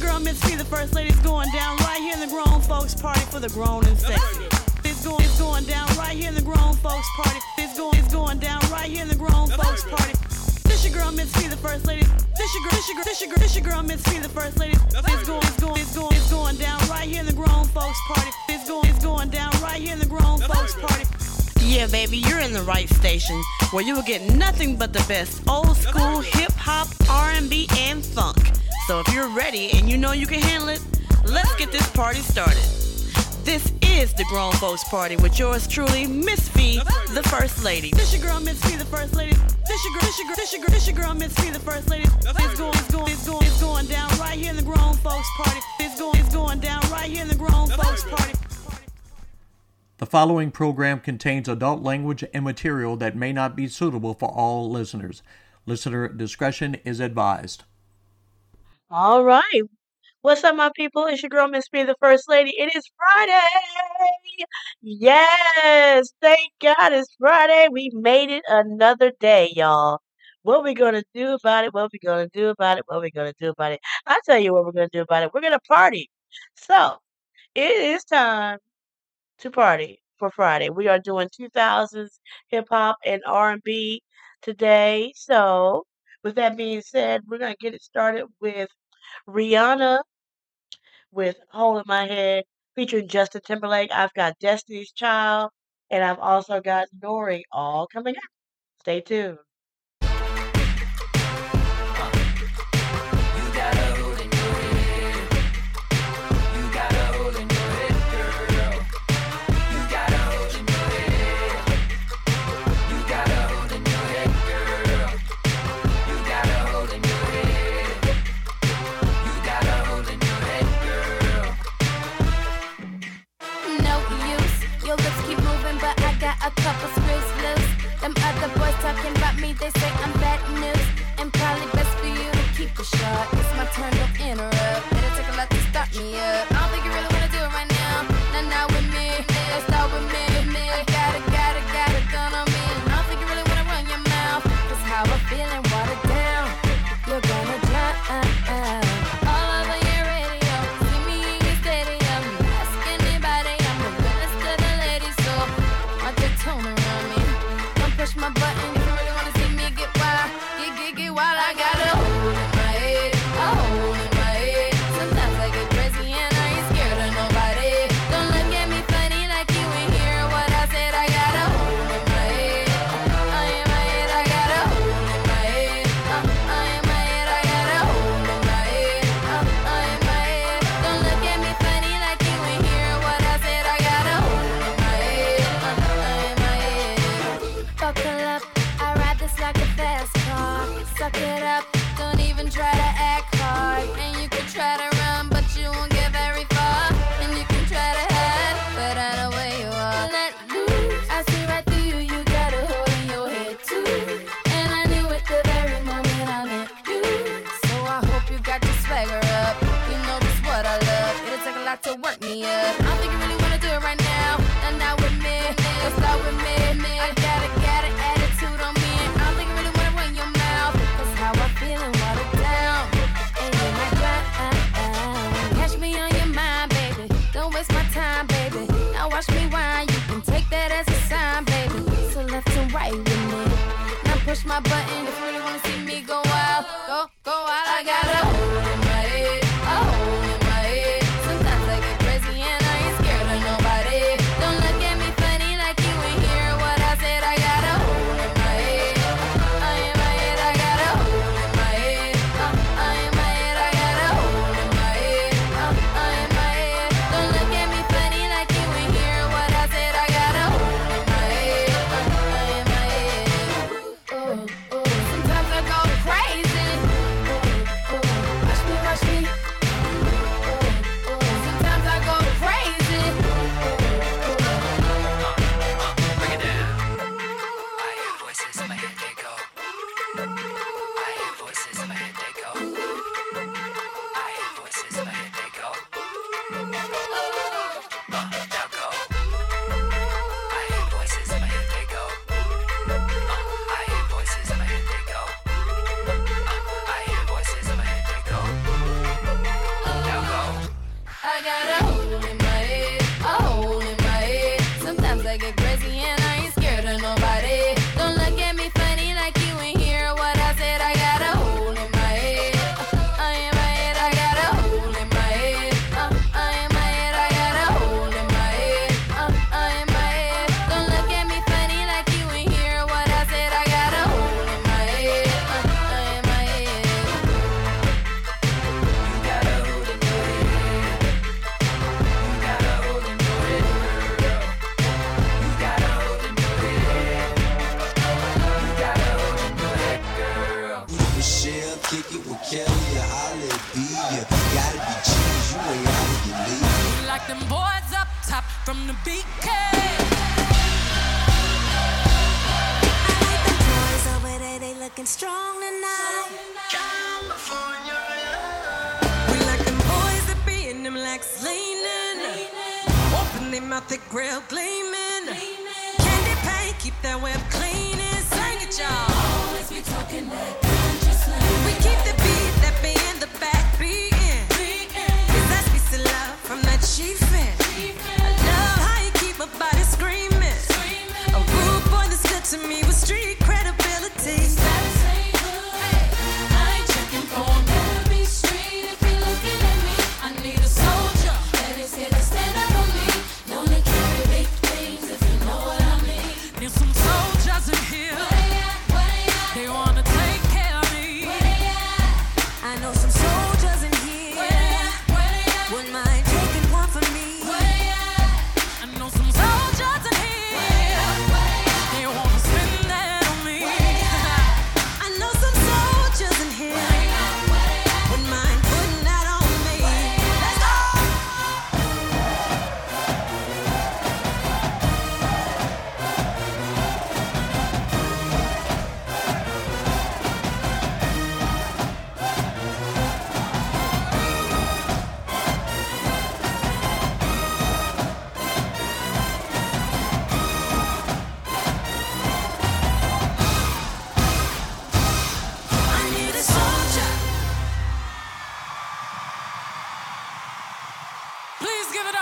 girl MzFee, the first lady's going down right here in the grown folks party for the grown and sexy. It's going, it's going down right here in the grown folks party. It's going, it's going down right here in the grown folks party. This your girl MzFee, the first lady. This your girl, this your girl, this your girl, this your girl MzFee, the first lady. It's going, it's going, it's going, it's going down right here in the grown folks party. It's going, it's going down right here in the grown folks party. Yeah, baby, you're in the right station where you will get nothing but the best old school hip hop, R&B, and funk. So if you're ready and you know you can handle it, let's get this party started. This is the Grown Folks Party with yours truly, MzFee, the First Lady. This your girl, MzFee, the First Lady. This your girl, this your girl, this your girl, this your girl, MzFee, the First Lady. It's going, it's going, it's going, it's going down right here in the Grown Folks Party. It's going, it's going down right here in the Grown Folks Party. The following program contains adult language and material that may not be suitable for all listeners. Listener discretion is advised. All right. What's up, my people? It's your girl, MzFee, the First Lady. It is Friday. Yes. Thank God it's Friday. We made it another day, y'all. What we gonna do about it? What we gonna do about it? What we gonna do about it? I tell you what we're gonna do about it. We're gonna party. So it is time to party for Friday. We are doing 2000s hip hop and R&B today. So, with that being said, we're going to get it started with Rihanna with Hole in My Head featuring Justin Timberlake. I've got Destiny's Child and I've also got Nore all coming up. Stay tuned. A couple screws loose. Them other boys talking about me, they say I'm bad news. And probably best for you to keep it short. It's my turn, don't interrupt. It'll take a lot to start me up. I don't think you really I don't think you really wanna do it right now. Not now with me. Let's start with me. I got it, got an attitude on me. I don't think you really wanna your mouth. How I down. And my. Catch me on your mind, baby. Don't waste my time, baby. Now watch me whine. You can take that as a sign, baby. So left and right with me. Now push my button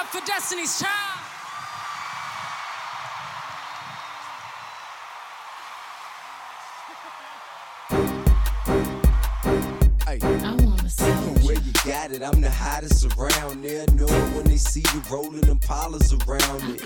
up for Destiny's Child. got it. I'm the hottest around. They know it when they see you rolling them polars around it.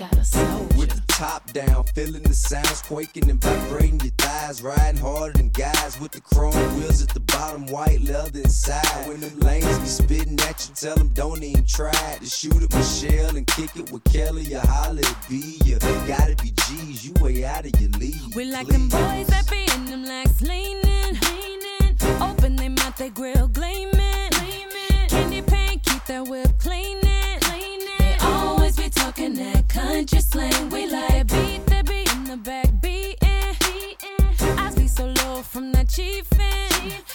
With the top down, feeling the sounds quaking and vibrating your thighs, riding harder than guys with the chrome wheels at the bottom white leather inside. When them lanes be spitting at you, tell them don't even try to shoot at Michelle and kick it with Kelly or holler B. You gotta be G's, you way out of your league. We like them boys that be in them legs leaning, leaning. Open their mouth, they grill gleaming, gleaming. Candy paint, keep that whip cleaning, cleaning. They always be talking that country slang. We like beat, they be in the back beating, beating. I be so low from that chief.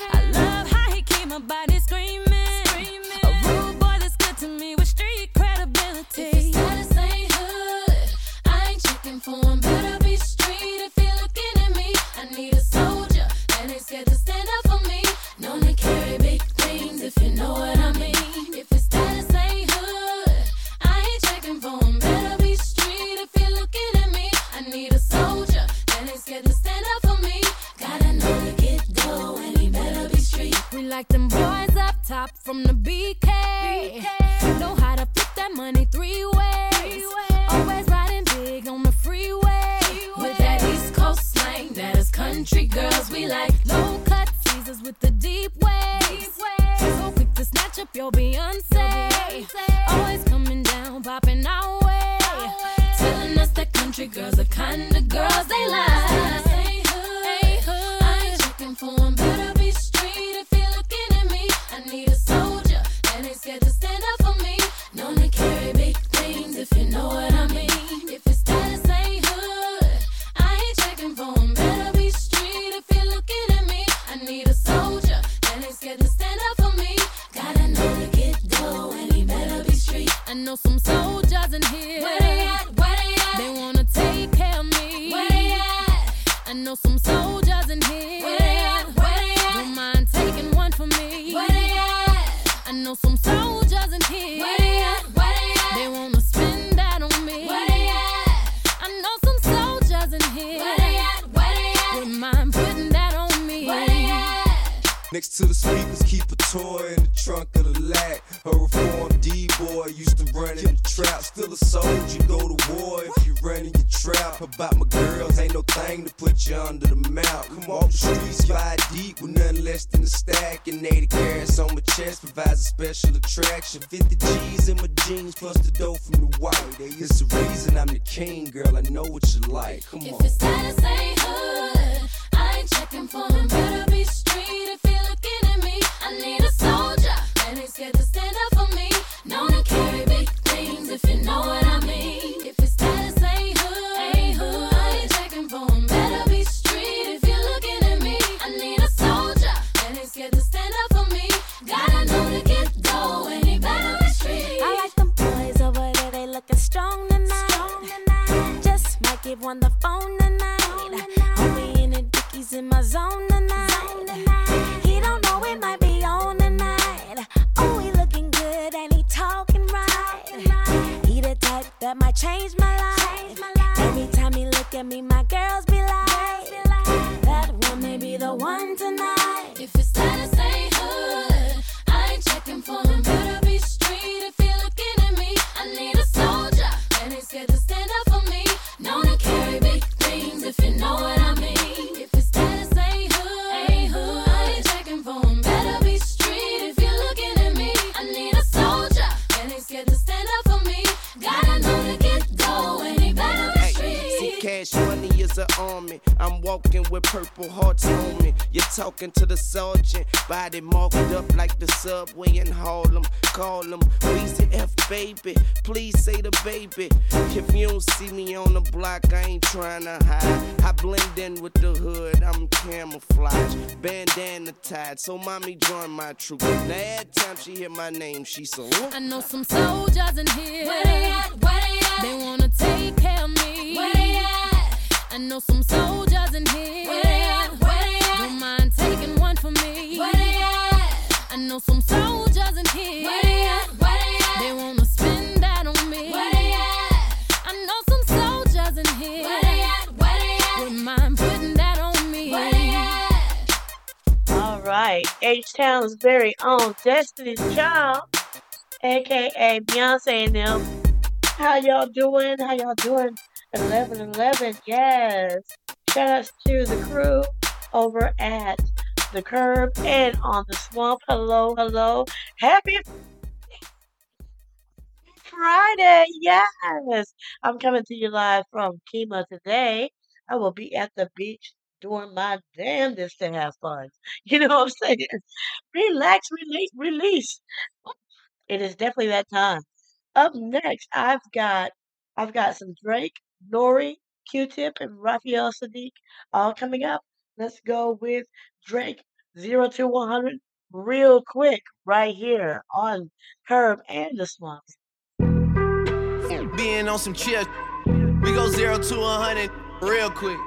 I love from the beat. Might change my life. Every time he look at me, my girls purple hearts on me. You're talking to the sergeant, body marked up like the subway in Harlem. Call him Weezy F, baby. Please say the baby. If you don't see me on the block, I ain't trying to hide. I blend in with the hood, I'm camouflage. Bandana tied, so mommy join my troop. Now, every time she hear my name, she so. I know some soldiers in here. Where they at? Where they at? They wanna take care of me. Where they at? I know some soldiers in here. Where they at? Where they at? Don't mind taking one for me. Where they at? I know some soldiers in here. Where they at? Where they at? They wanna spend that on me. Where they at? I know some soldiers in here. Where they at? Where they at? Wouldn't mind putting that on me. Where they at? All right, H Town's very own Destiny's Child, aka Beyonce and them. How y'all doing? How y'all doing? 11 11, yes. Shout out to the crew over at the curb and on the swamp. Hello, hello. Happy Friday, yes. I'm coming to you live from Kima today. I will be at the beach doing my damnedest to have fun. You know what I'm saying? Relax, release, release. It is definitely that time. Up next, I've got I've got some Drake, Nore, Q-Tip, and Raphael Saadiq all coming up. Let's go with Drake, zero to one hundred, real quick, right here on Herb and the Swamp. Being on some chill, we go zero to hundred real quick.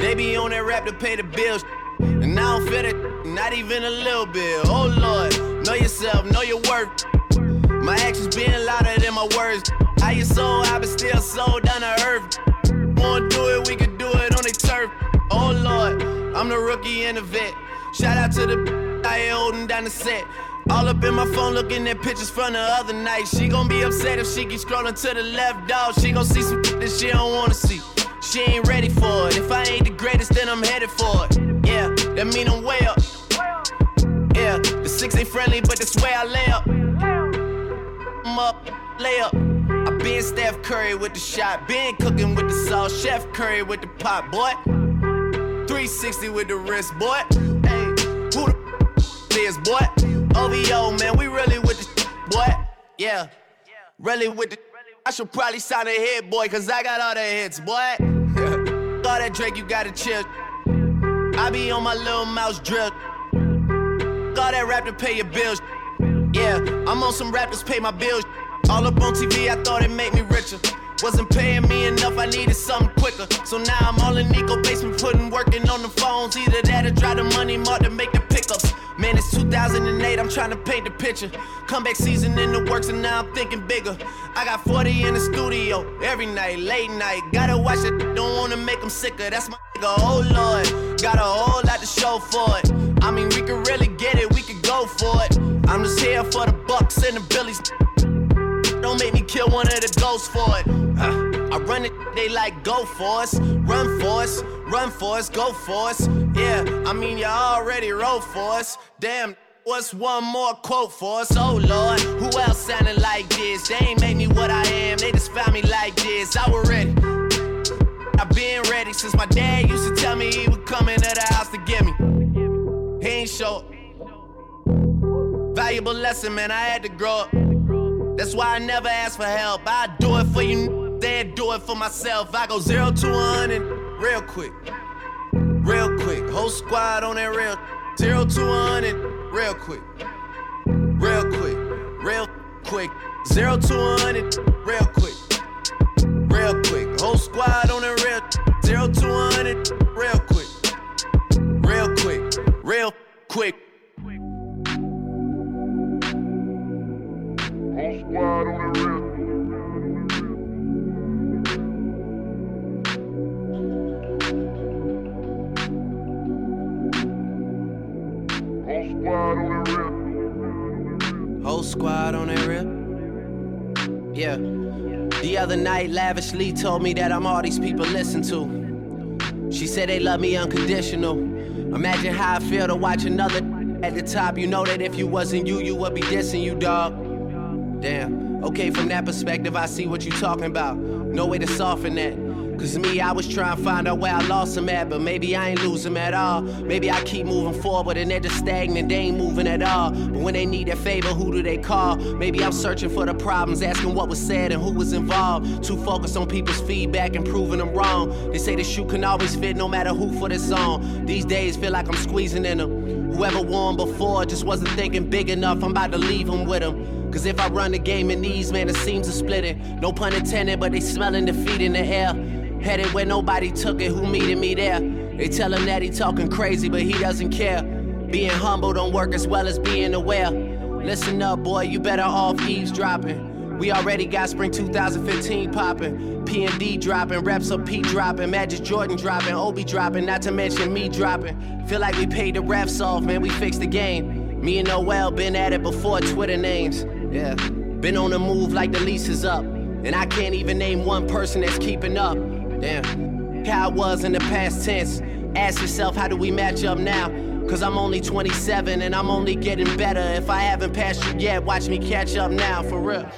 They be on that rap to pay the bills, and I don't feel it, not even a little bit. Oh Lord, know yourself, know your worth. My actions being louder than my words. How you sold, I been still sold down to earth. Wanna do it, we can do it on the turf. Oh Lord, I'm the rookie and the vet. Shout out to the I holding down the set. All up in my phone looking at pictures from the other night. She gon' be upset if she keep scrolling to the left, dog. She gon' see some that she don't wanna see. She ain't ready for it. If I ain't the greatest, then I'm headed for it. Yeah, that mean I'm way up. Yeah, the six ain't friendly, but that's where I lay up. I'm up, lay up. I been Steph Curry with the shot, been cooking with the sauce, Chef Curry with the pot, boy. 360 with the wrist, boy. Hey, who the is, boy? OVO, man, we really with the boy. Yeah, really with the. I should probably sign a hit, boy, cause I got all the hits, boy. all that Drake, you gotta chill. I be on my little mouse drip. All that rap to pay your bills. Yeah, I'm on some rappers pay my bills. All up on TV, I thought it made me richer. Wasn't paying me enough, I needed something quicker. So now I'm all in Nico basement, putting working on the phones. Either that or drive the money mark to make the pickups. Man, it's 2008, I'm trying to paint the picture. Comeback season in the works, and now I'm thinking bigger. I got 40 in the studio every night, late night. Gotta watch it, don't wanna make them sicker. That's my nigga, oh lord. Got a whole lot to show for it. I mean, we could really get it, we could go for it. I'm just here for the bucks and the billies. Don't make me kill one of the ghosts for it. Uh, I run it, they like go for us, run for us, run for us, go for us. Yeah, I mean you already wrote for us. Damn, what's one more quote for us? Oh Lord, who else sounded like this? They ain't made me what I am, they just found me like this. I was ready. I've been ready since my dad used to tell me he would come into the house to get me. He ain't show. Valuable lesson, man, I had to grow up. That's why I never ask for help. I do it for you, then do it for myself. I go zero to 100 real quick. Real quick. Whole squad on that real. Zero to 100 real quick. Real quick. Real quick. Zero to 100 real quick. Real quick. Whole squad on that real. Zero to 100 real quick. Real quick. Real quick. Whole squad on the real. Whole squad on the. Whole squad on that rip. Yeah. The other night, lavishly told me that I'm all these people listen to. She said they love me unconditional. Imagine how I feel to watch another at the top. You know that if you wasn't you, you would be dissing you, dog. Damn. Okay, from that perspective, I see what you talking about. No way to soften that. Cause me, I was trying to find out where I lost them at, but maybe I ain't lose them at all. Maybe I keep moving forward and they're just stagnant, they ain't moving at all. But when they need a favor, who do they call? Maybe I'm searching for the problems, asking what was said and who was involved. Too focused on people's feedback and proving them wrong. They say the shoe can always fit no matter who for the song. These days feel like I'm squeezing in them. Whoever won before just wasn't thinking big enough, I'm about to leave them with them. Cause if I run the game in these, man, the seams are splitting. No pun intended, but they smelling defeat in the air. Headed where nobody took it, who meeted me there? They tell him that he talking crazy, but he doesn't care. Being humble don't work as well as being aware. Listen up, boy, you better off eavesdropping. We already got spring 2015 popping. P and D dropping, reps of P dropping, Magic Jordan dropping, Obi dropping, not to mention me dropping. Feel like we paid the refs off, man, we fixed the game. Me and Noel been at it before Twitter names. Yeah, been on the move like the lease is up. And I can't even name one person that's keeping up. Damn, how I was in the past tense. Ask yourself, how do we match up now? Cause I'm only 27 and I'm only getting better. If I haven't passed you yet, watch me catch up now, for real.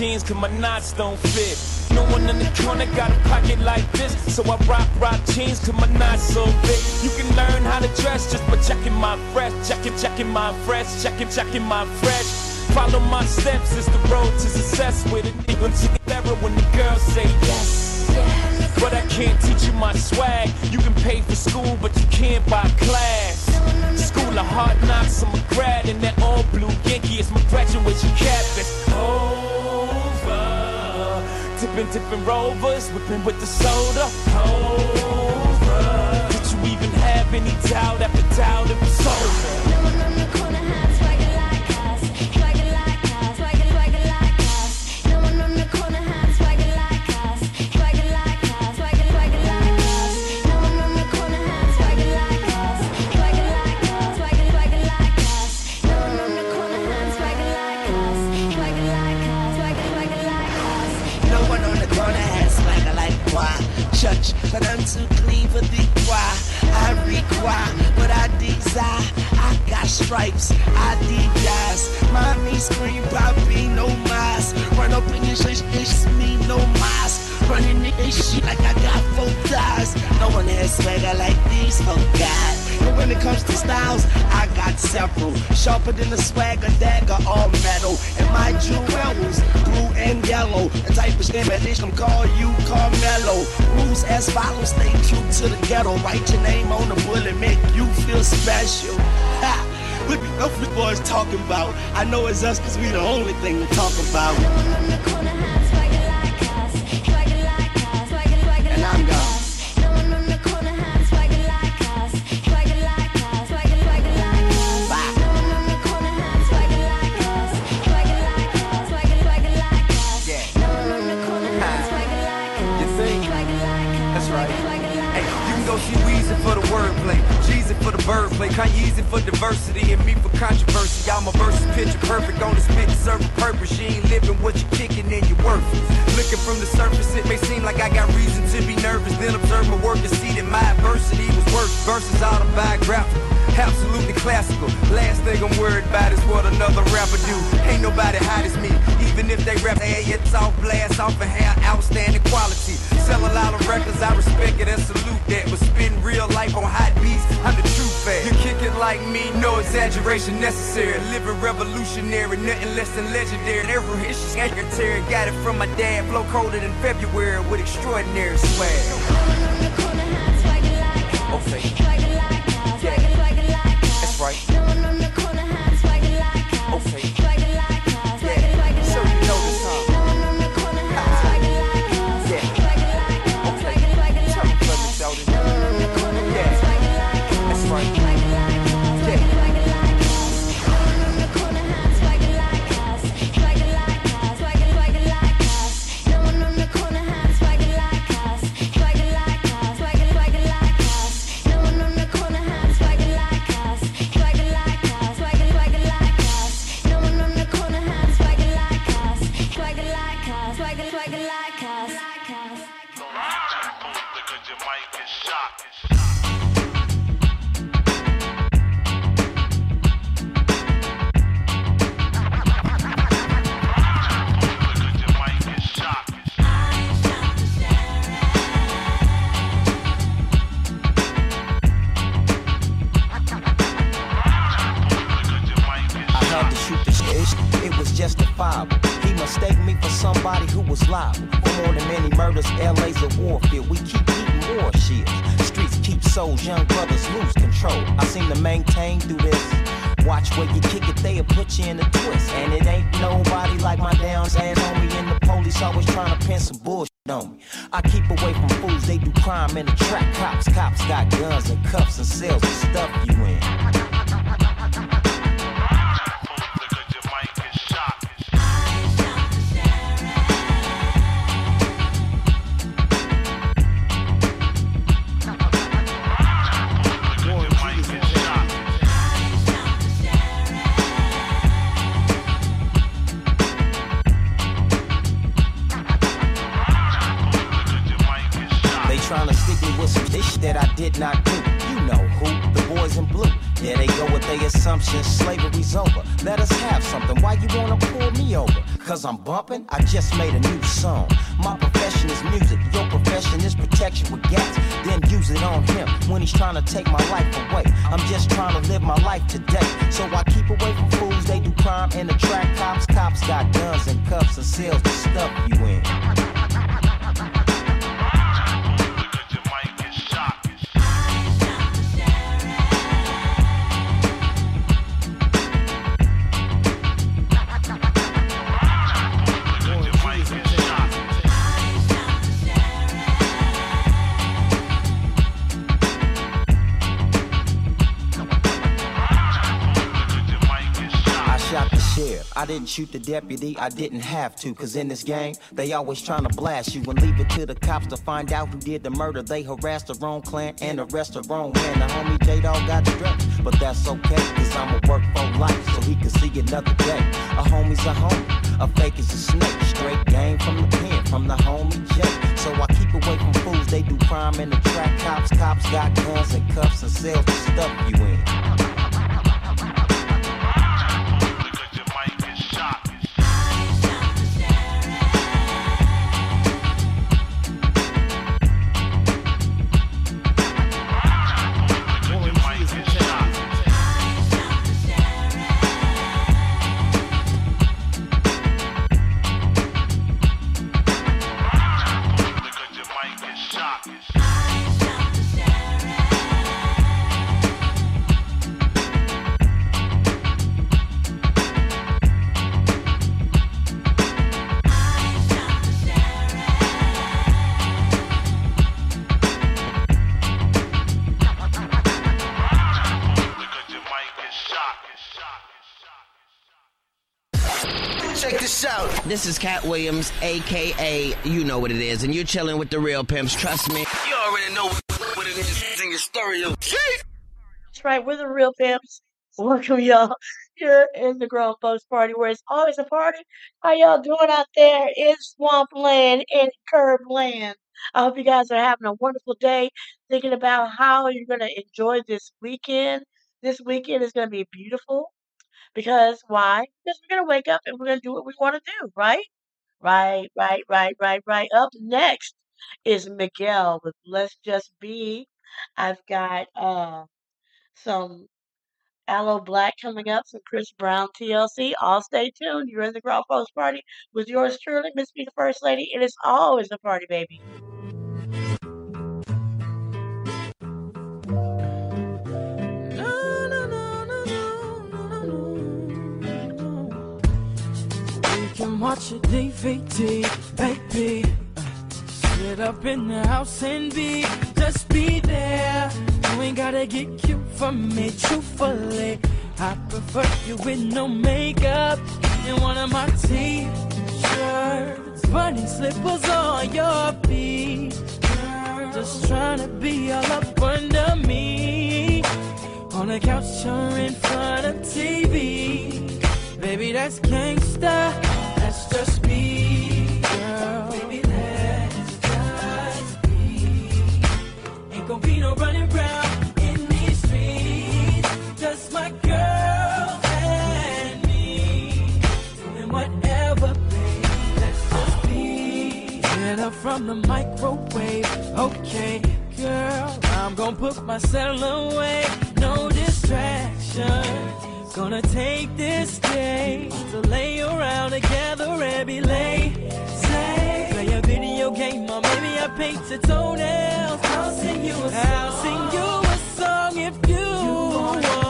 Jeans cause my knots don't fit. No one in the corner got a pocket like this. So I rock, rock jeans cause my knots so big. You can learn how to dress just by checking my fresh. Checking, checking my fresh. Checking, checking my fresh. With the soda. It's me, no mask. Running in this shit like I got four ties. No one has swagger like these, oh God. And when it comes to styles, I got several. Sharper than a swagger dagger, all metal. And my jewels, blue and yellow. The type of skin that I'm call you Carmelo. Rules as follows, stay true to the ghetto. Write your name on the bullet, make you feel special. Ha! What the Upfront boys talking about? I know it's us cause we the only thing to talk about. The birdplay, Kanyeezy for diversity, and me for controversy. Y'all my verses picture perfect on this serve a purpose. You ain't living what you kicking and you're worthless. Looking from the surface, it may seem like I got reason to be nervous. Then observe my work and see that my adversity was worth. Verses autobiographical. Absolutely classical. Last thing I'm worried about is what another rapper do. Ain't nobody hot as me. Even if they rap, hey, it's off blast off and have outstanding quality. Sell a lot of records, I respect it and salute that. But spin real life on hot beats, I'm the true fan. You kick it like me, no exaggeration necessary. Living revolutionary, nothing less than legendary. Every hit secretary got it from my dad. Flow colder than February with extraordinary swag. Okay. 20s trying to take my life away. I'm just trying to live my life today. So I keep away from fools, they do crime in the track. Cops, cops got guns and cuffs and seals to stuff you in. I didn't shoot the deputy, I didn't have to. Cause in this game, they always trying to blast you and leave it to the cops to find out who did the murder. They harassed the wrong clan and arrest the wrong man. The homie J Dog got stretched, but that's okay. Cause I'ma work for life so he can see another day. A homie's a homie, a fake is a snake. Straight game from the pen, from the homie J. So I keep away from fools, they do crime and attract cops. Cops got guns and cuffs and cells to stuff you in. This is Katt Williams, aka you know what it is, and you're chilling with the real pimps. Trust me. You already know what it is in your stereo. That's right, we're the real pimps. Welcome y'all here in the Grown Folks Party where it's always a party. How y'all doing out there in Swampland and Curb Land? I hope you guys are having a wonderful day thinking about how you're going to enjoy this weekend. This weekend is going to be beautiful because why? Because we're going to wake up and we're going to do what we want to do, right? Right, right, right, right, right. Up next is Miguel with Let's Just Be. I've got uh some Aloe Blacc coming up, some Chris Brown TLC. All stay tuned. You're in the Grown Folks Party with yours truly, MzFee, the First Lady. It is always a party, baby. Can watch a DVD, baby. Sit up in the house and be, just be there. You ain't gotta get cute for me, truthfully. I prefer you with no makeup and one of my t-shirts. Bunny slippers on your feet. Just trying to be all up under me. On the couch or in front of TV. Baby, that's gangsta. Let's just let's just. Ain't gon' be no in these streets. Just my girl and me. Doing whatever, just from the microwave. Okay, girl. I'm gonna put my cell away. No distraction. Gonna take this day to lay around together and be lazy. Play a video game or maybe I paint your toenails. I'll sing you a song. I'll sing you a song if you, want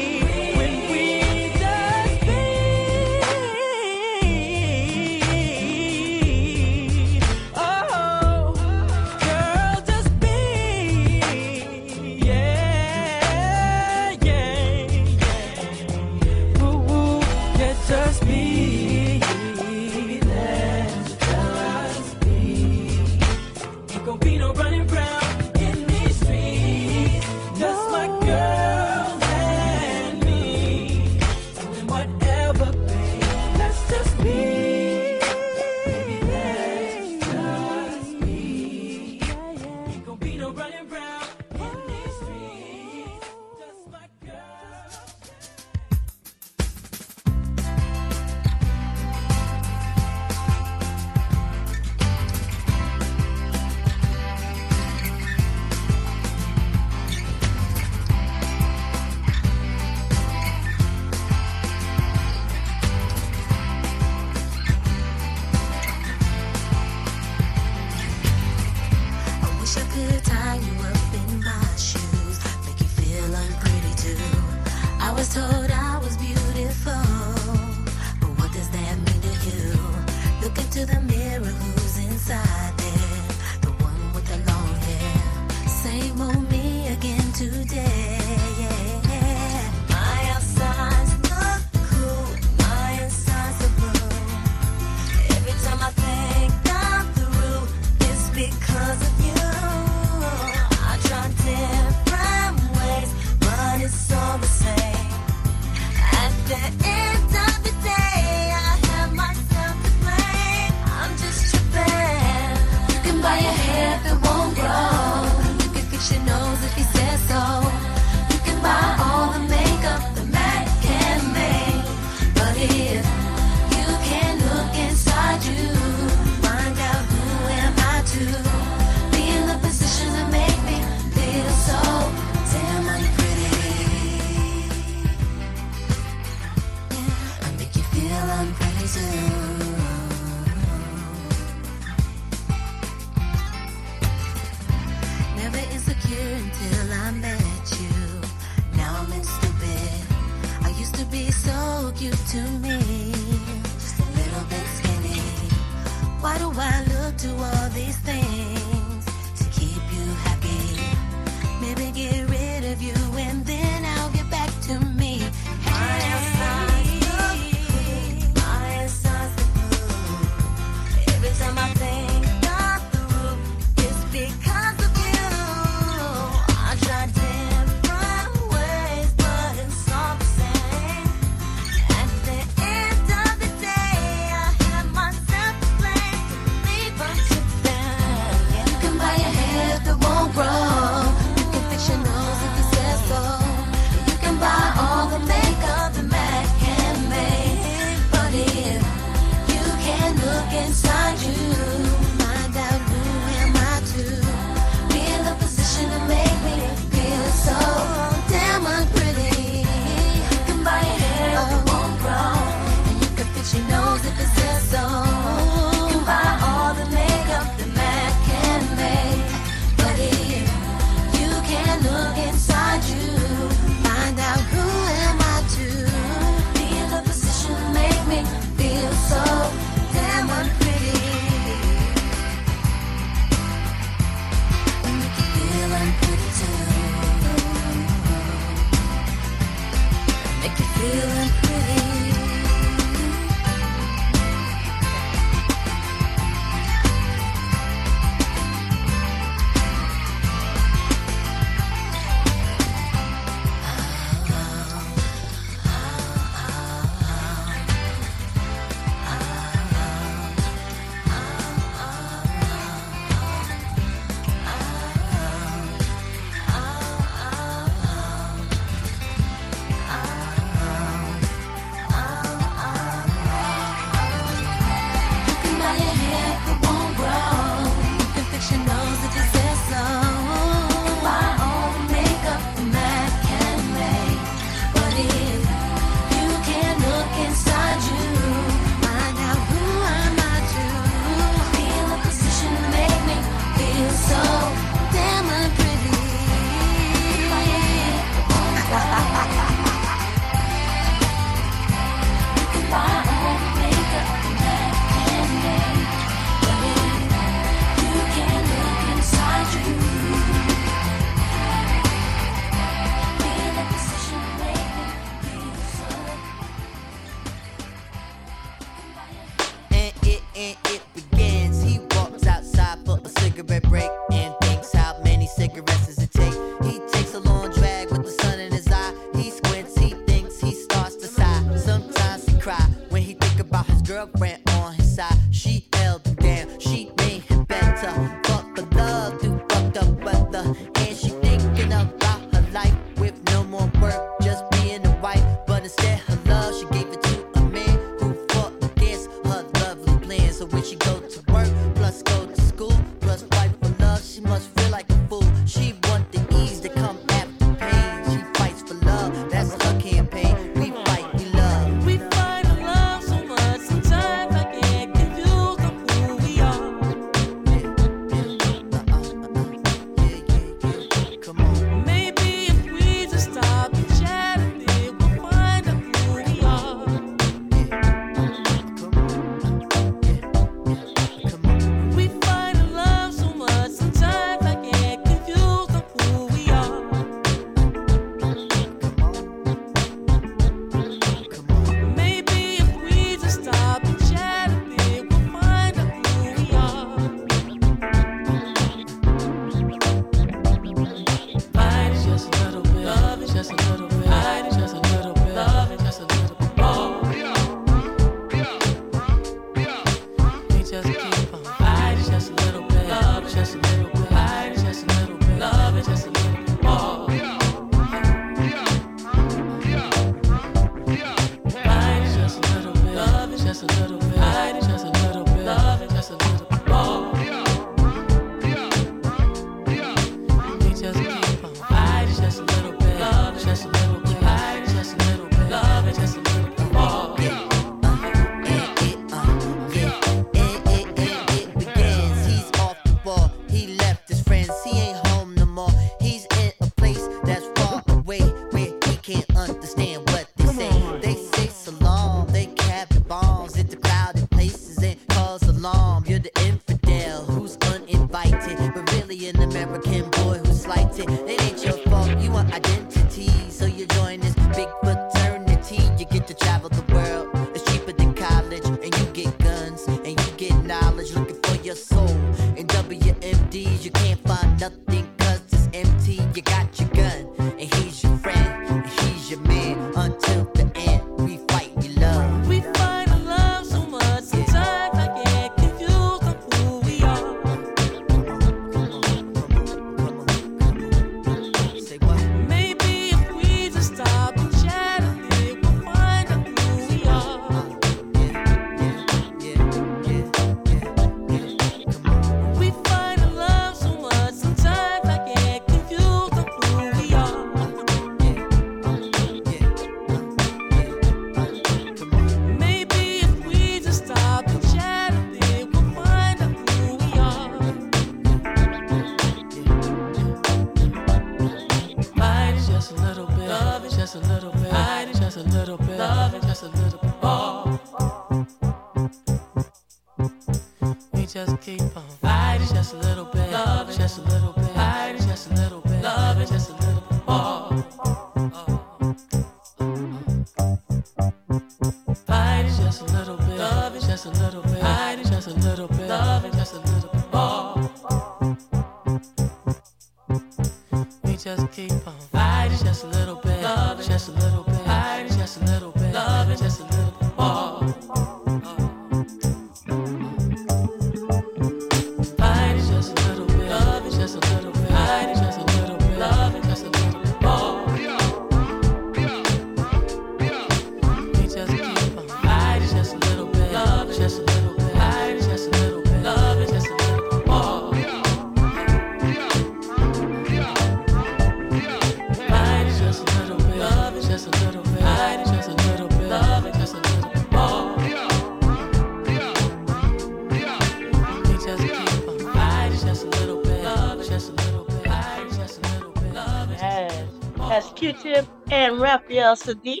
Q-Tip and Raphael Saadiq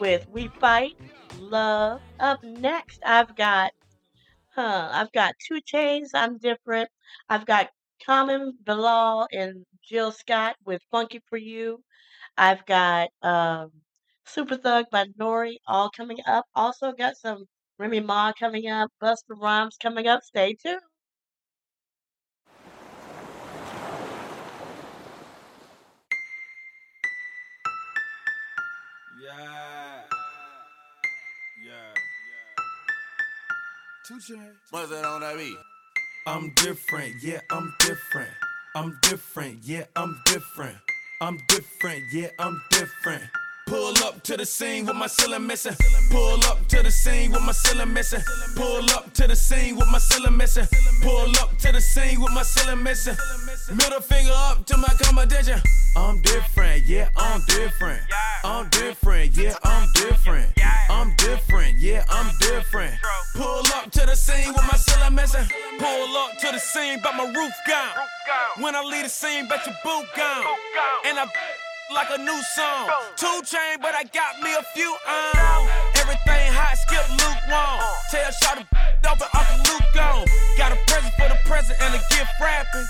with We Fight Love. Up next, I've got, huh, I've got 2 Chainz, I'm Different. I've got Common Bilal and Jill Scott with Funky For You. I've got um, Super Thug by Nore all coming up. Also got some Remy Ma coming up, Busta Rhymes coming up. Stay tuned. On that beat? I'm different, yeah, I'm different. I'm different, yeah, I'm different. I'm different, yeah, I'm different. Pull up to the scene with my ceiling missing. Pull up to the scene with my ceiling missing. Pull up to the scene with my ceiling missing. Pull up to the scene with my ceiling missing. Middle finger up to my competition. I'm different, yeah, I'm different. I'm different, yeah, I'm different. I'm different, yeah, I'm different. Pull up to the scene with my ceiling missing. Pull up to the scene, but my roof gone. When I leave the scene, bet your boot gone. And I like a new song. Two chain, but I got me a few on. Everything hot, skip Luke lukewarm. Tell shot to up and Uncle Luke gone. Got a present for the present and a gift wrapping.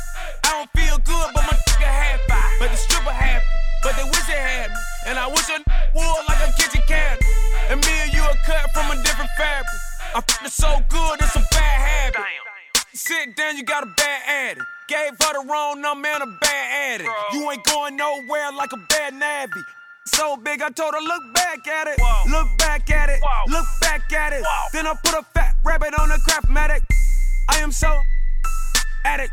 I don't feel good, but my nigga happy. But the stripper happy, but they wish they had me. And I wish I would like a kitchen cabinet. And me and you are cut from a different fabric. I feel so good, it's a bad habit. Sit down, you got a bad addict. Gave her the wrong number and a bad addict. You ain't going nowhere like a bad nabby. So big, I told her, look back at it. Look back at it. Look back at it. Then I put a fat rabbit on the craftmatic. I am so addict.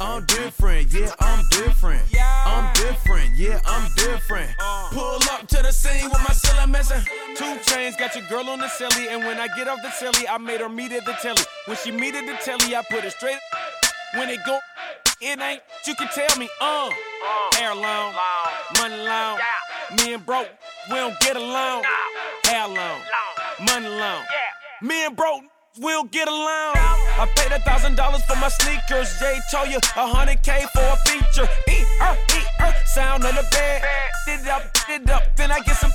I'm different, yeah, I'm different. I'm different, yeah, I'm different. Pull up to the scene with my ceiling missing. 2 Chainz, got your girl on the celly, and when I get off the celly, I made her meet at the telly. When she meet at the telly, I put it straight. When it go, it ain't. You can tell me, uh, hair long, money long. Me and broke, we don't get along. Hair long, money long. Me and broke. We'll get along. I paid a thousand dollars for my sneakers. Jay told you a hundred K for a feature. E er sound on the bed. Did up, did up, then I get some.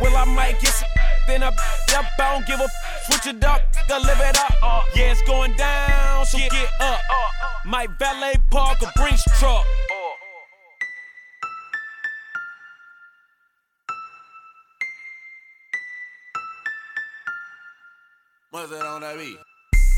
Well, I might get some. Then I, up, I don't give a. Switch it up, to live it up. Yeah, it's going down, so get up. My valet park a Brinks truck. What's that on that beat?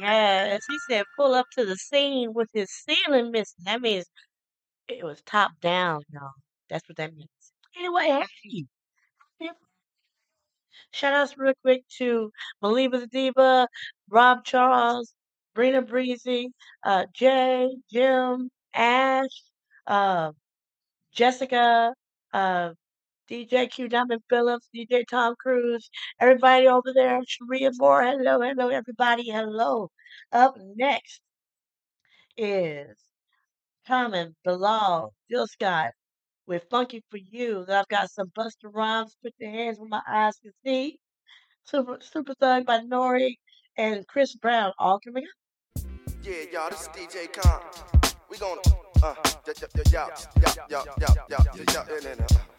Yes, he said pull up to the scene with his ceiling missing. That means it was top down, y'all. That's what that means. Anyway, hey. Shout outs real quick to Maliba the Diva, Rob Charles, Brina Breezy, uh, Jay, Jim, Ash, uh, Jessica, uh, DJ Q Diamond Phillips, DJ Tom Cruise, everybody over there, Sharia Moore, hello, hello, everybody, hello. Up next is Common, Bilal, Jill Scott with Funky for You. Then I've got some Busta Rhymes, Put Your Hands Where My Eyes Can See, Super, Super Thug by Nore, and Chris Brown, all coming up. Yeah, y'all, this is DJ Khan. We gonna, uh, yeah, yeah, yeah, yeah, yeah, yeah, yeah, yeah, yeah, yeah, yeah, yeah, yeah, yeah, yeah, yeah, we gonna, yeah, yeah, yeah, yeah, I'm a child of the uh, the 87 uh,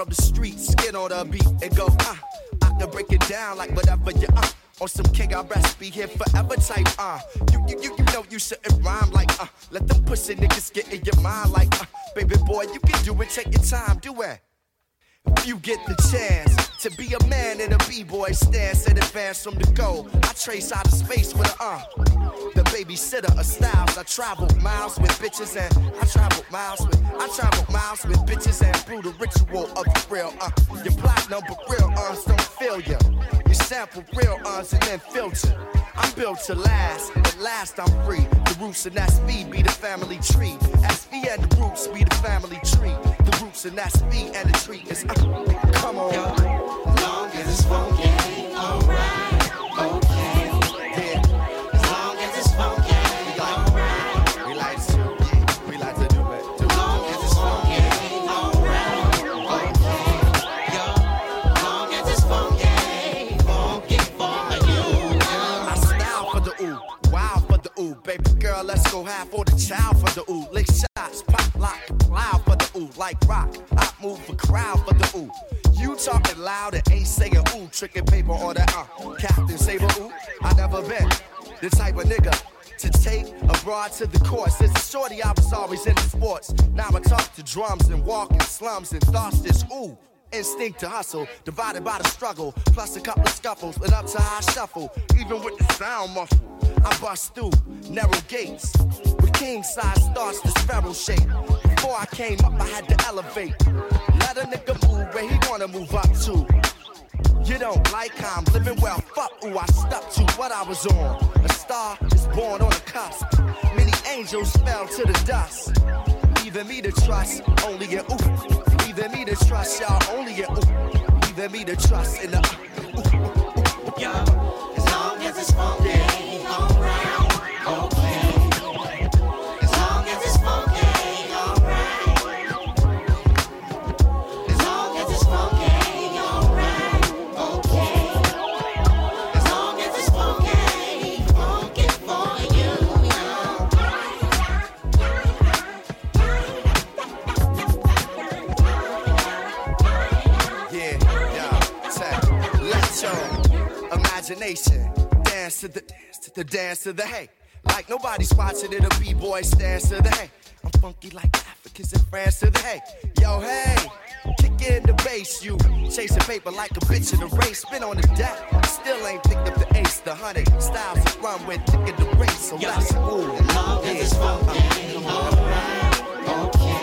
from the streets, skin on the beat and go uh. Can break it down like whatever you uh. On some king, I rest, be here forever type uh. You, you, you, you know you shouldn't rhyme like uh. Let them pussy niggas get in your mind like uh. Baby boy, you can do it, take your time, do it. If you get the chance, To be a man in a b-boy stance and advance from the goal. I trace out of space with a uh. The babysitter of styles. I travel miles with bitches and I travel miles with I travel miles with bitches and through the ritual of the real uh. Your platinum but real uns don't fill ya. You sample real uns and then filter. I'm built to last. At last I'm free. The roots and that's me be the family tree. SV and the roots be the family tree. The roots and that's me and the tree is uh, come on. Talking loud and ain't saying tricking paper or that uh. Captain Saber ooh, I never been the type of nigga to take a broad to the course. As a shorty, I was always into sports. Now I talk to drums and walk in slums and thoughts this ooh. Instinct to hustle, divided by the struggle, plus a couple of scuffles, and up to high shuffle. Even with the sound muffle, I bust through narrow gates. With king size starts the sparrow shape. Before I came up, I had to elevate. Let a nigga move where he wanna move up to. You don't like how I'm living well, fuck ooh, I stuck to what I was on. A star is born on a cusp. Many angels fell to the dust. Leaving me to trust only in ooh. Leaving me to trust y'all only in ooh. Leaving me to trust in the As long dance to the dance to the dance to the hey. Like nobody's watching it, a b-boy stands to the hey. I'm funky like Africans in France to the hey. Yo, hey, kick in the bass, you chasing paper like a bitch in a race. Spin on the deck, still ain't picked up the ace, the hundred styles to run with, thick in the race. So let's move. long as it's funky, alright, okay.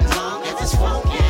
As long as it's funky,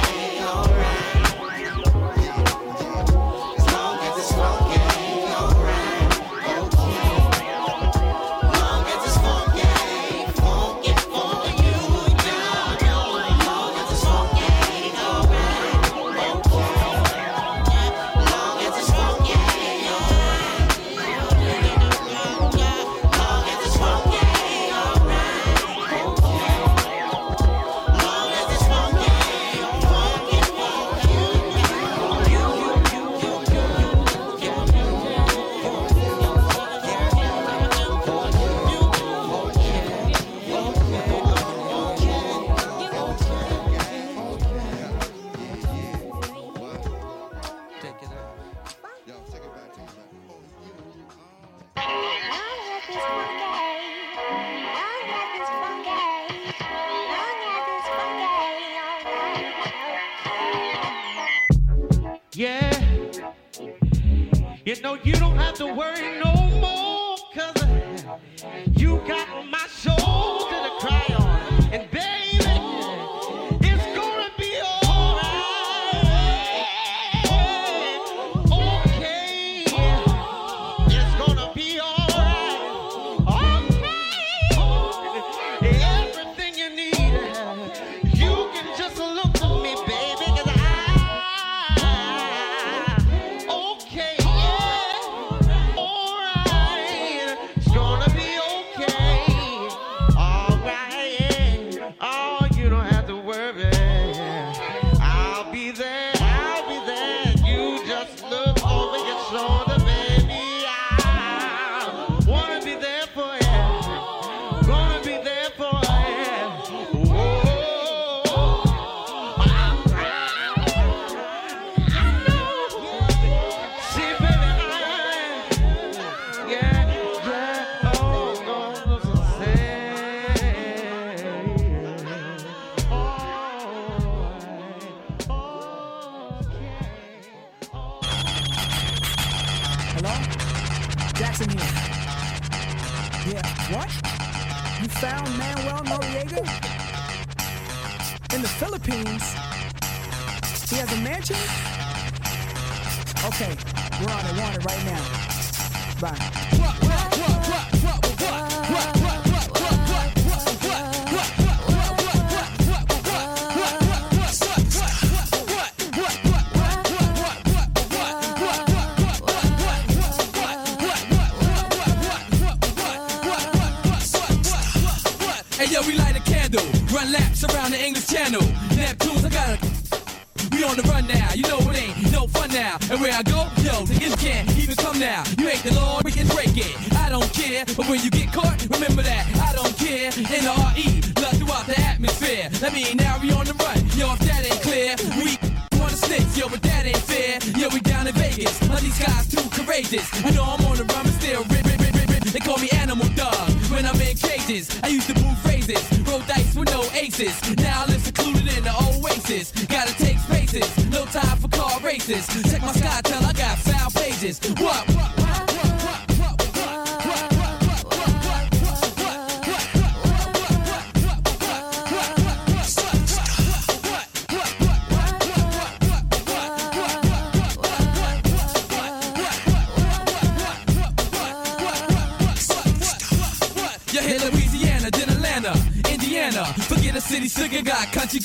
I but when you get caught, remember that I don't care. N R E, love throughout the atmosphere. That mean now we on the run, yo. If that ain't clear, we wanna snitch, yo, but that ain't fair. Yo, we down in Vegas, all these guys too courageous. You know I'm on the run, but still rip, rip, rip, rip, rip. They call me Animal Dog when I'm in cages. I used to move phrases, roll dice with no aces. Now I live secluded in the oasis. Gotta take spaces, no time for car races. Check my sky till I got foul pages. What? You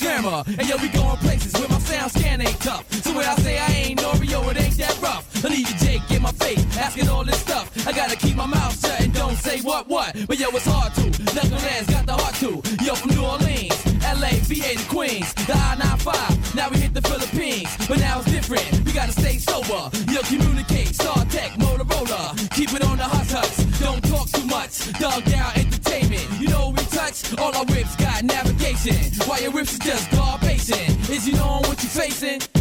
grammar. And yo, we going places where my sound scan ain't tough. So when I say I ain't Oreo, it ain't that rough. I need you, Jake, in my face, asking all this stuff. I gotta keep my mouth shut and don't say what, what. But yo, it's hard to. Knuckleheads got the heart to. Yo, from New Orleans, LA, VA to Queens, the I-95. Now we hit the Philippines, but now it's different. We gotta stay sober. Yo, communicate, StarTAC, Motorola. Keep it on the hot hush. Don't talk too much. Dog down entertainment. You know we touch? All our whips got Why your whips are just garbation. Is you knowing what you're facing?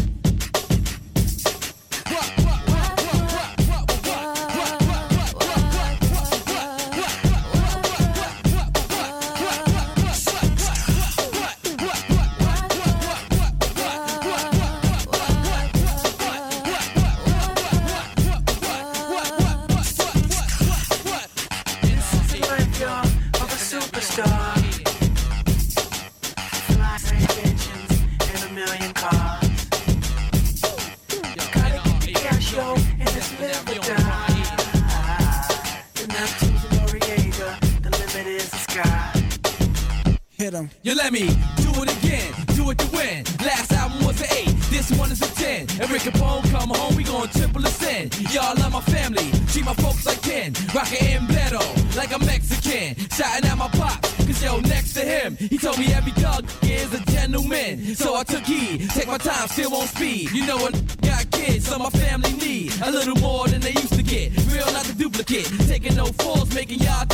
Time, still on speed. You know I got kids, so my family need a little more than they used to get. Real, not the duplicate. Taking no falls, making y'all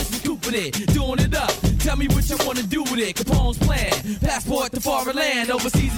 it. Doing it up, tell me what you wanna do with it. Capone's plan, passport to foreign land, overseas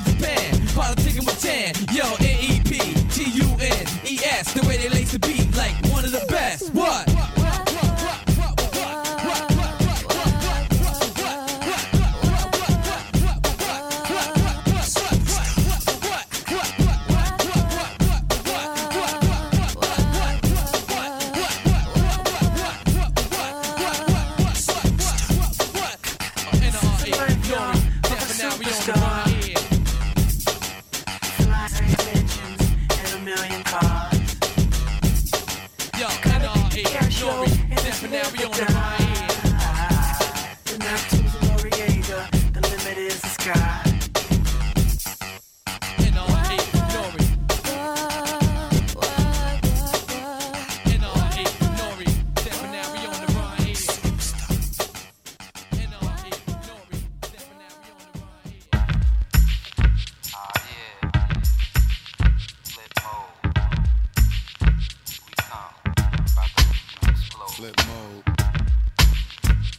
Flip mode.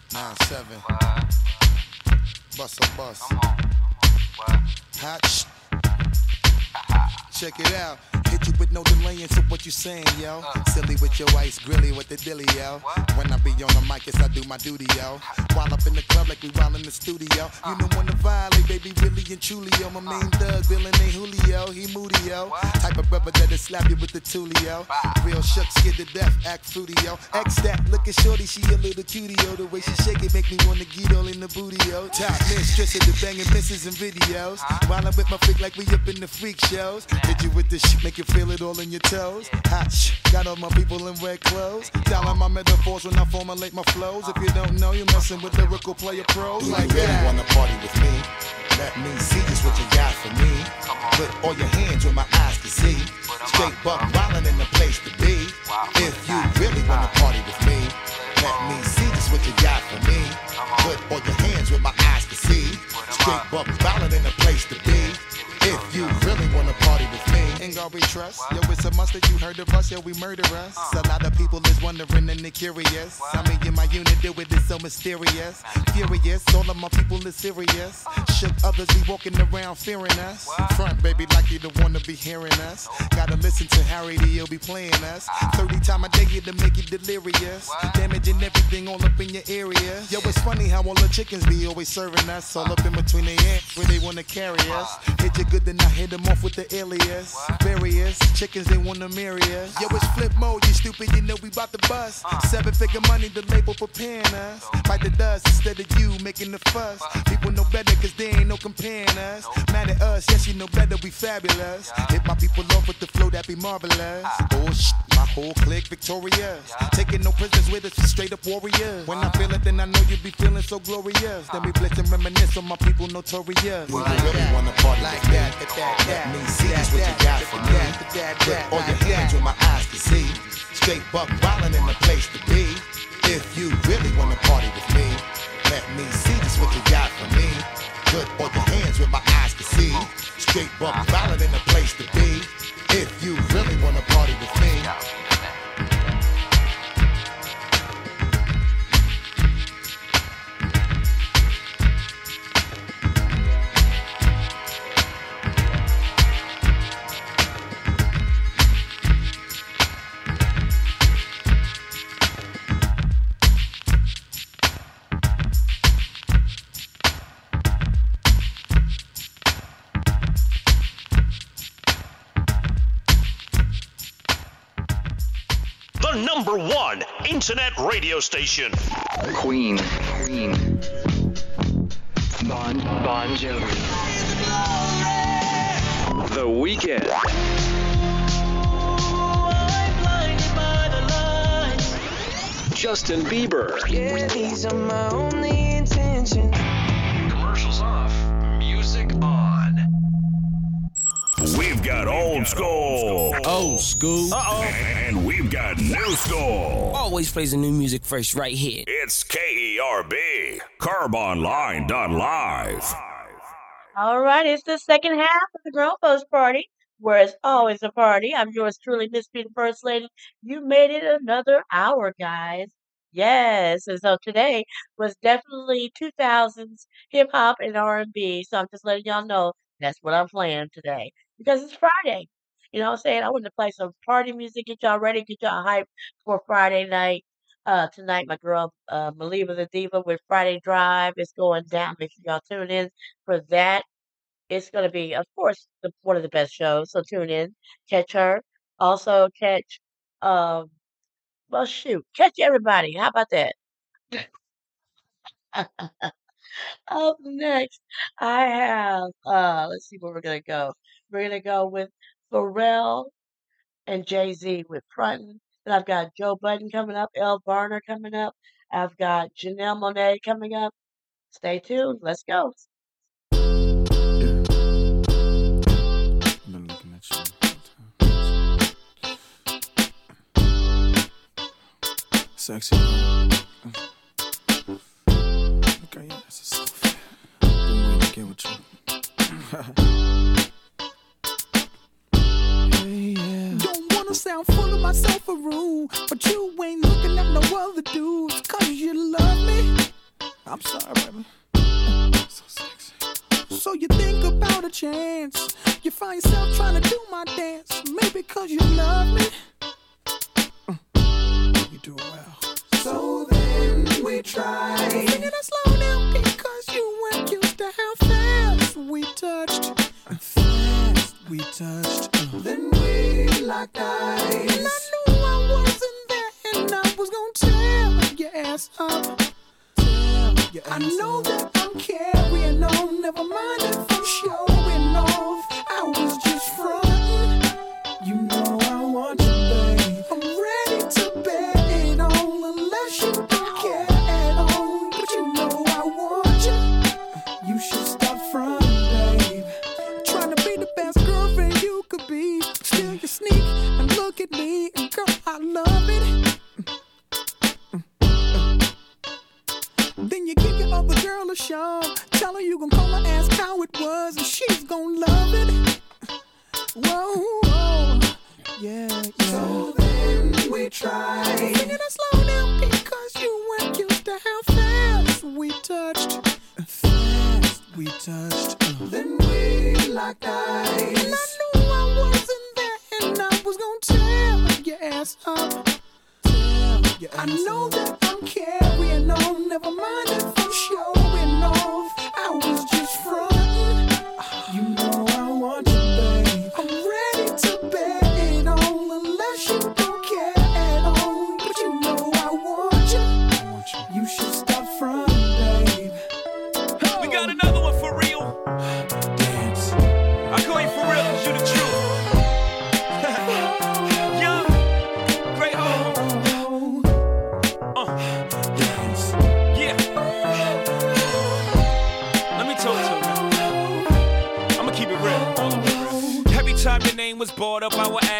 9-7. Bust a bus. Hot sh- Check it out. Hit you with no delay into what you saying, yo. Silly with your ice, grilly with the dilly, yo. When I be on the mic, yes, I do my duty, yo. While up in the club like we while in the studio. You know when to violate, baby, really and truly, yo. My main thug, villain ain't Julio, he moody, yo. Type of brother that'll slap you with the tulio. Real shook, scared to death, act fruity, yo. X that, looking shorty, she a little cutie, yo. The way she shake it make me wanna get all in the booty, yo. Top mistress of the banging misses and videos. While I'm with my freak like we up in the freak shows. Hit you with this shit, make you feel it all in your toes. Hot got all my people in red clothes. Dialing my metaphors when I formulate my flows. If you don't know, you're messing with lyrical player pros Do you like really that. wanna party with me? Let me see just what you got for me. Put all your hands where my eyes can see. Straight buck wildin' in the place to be. If you really wanna party with me, let me see just what you got for me. Put all your hands where my eyes can see. Straight buck wildin' in the place to be. If you really wanna party with me, ain't God we trust. Yo, it's a must that you heard of us, yo, we murder us. Uh. A lot of people is wondering and they curious. How me and my unit do it, is so mysterious. Furious, all of my people is serious. Uh. Shook others be walking around fearing us. Front, baby, like you the one to be hearing us. Gotta listen to Harry, he'll be playing us. Uh. 30 time a day to make you delirious. Damaging everything all up in your area. Yo, it's funny how all the chickens be always serving us. All up in between the ants where they wanna carry us. Hit you good, then I hit them off with the alias. Various chickens, they wanna marry us. Yo, it's flip mode, you stupid, you know we bout to bust. Seven figure money, the label preparing us. Fight the dust instead of you making the fuss. People know better, cause they ain't no comparing us. Mad at us, yes, you know better, we fabulous. Hit my people off with the flow, that be marvelous. Oh, shit, my whole clique victorious. Taking no prisoners with us, straight up warriors. When I feel it, then I know you be feeling so glorious. Then we blitz reminisce on my people notorious. Do you really wanna party like that? Let me see just what you got for me. Put all your hands where my eyes can see. Straight buck wildin' in the place to be. If you really wanna party with me, let me see just what you got for me. Put all your hands where my eyes can see. Straight buck wildin' in the place to be. If you really wanna party with me. Number one internet radio station. Queen. Queen. Bon Bon Jovi. The Weeknd. Justin Bieber. Yeah, these are my only intentions. Commercials off. We've got old school. Old school. Uh oh. And we've got new school. Always plays the new music first right here. It's KERB. Carbonline.live. All right, it's the second half of the Grown Folks Party, where it's always a party. I'm yours truly, MzFee, the First Lady. You made it another hour, guys. Yes, and so today was definitely 2000s hip hop and R&B. So I'm just letting y'all know that's what I'm playing today because it's Friday. You know what I'm saying? I want to play some party music, get y'all ready, get y'all hyped for Friday night. Uh, tonight, my girl uh, Maliva the Diva with Friday Drive is going down. Make sure y'all tune in for that. It's going to be, of course, the, one of the best shows. So tune in, catch her. Also catch, um, well, shoot, catch everybody. How about that? Up next, I have, uh, let's see where we're going to go. We're to go with Pharrell and Jay Z with Frontin'. Then I've got Joe Budden coming up, Elle Varner coming up. I've got Janelle Monáe coming up. Stay tuned. Let's go. Sexy. Waiting to get with you. yeah. Don't wanna sound full of myself or rude, but you ain't looking at no other dudes. Cause you love me. I'm sorry, baby. So sexy. So you think about a chance. You find yourself trying to do my dance. Maybe cause you love me. You do it well. So then we try. Singing slow down because you weren't used to how fast we touched. We touched. Uh. Then we locked eyes. And I knew I wasn't there, and I was gonna tear your ass up. I know that I'm carrying on. Never mind if I'm showing off. I was just frontin'. Girl a show. Tell her you gon' call her, ask how it was, and she's gon' love it. Whoa, whoa. yeah, yeah. So then we tried. Singing it slow down because you weren't used to how fast we touched. Fast we touched. Then we locked eyes. And I knew I wasn't there, and I was gonna tear your ass up. I know that I'm carrying on. Never mind if I'm showing off. I was just frontin'.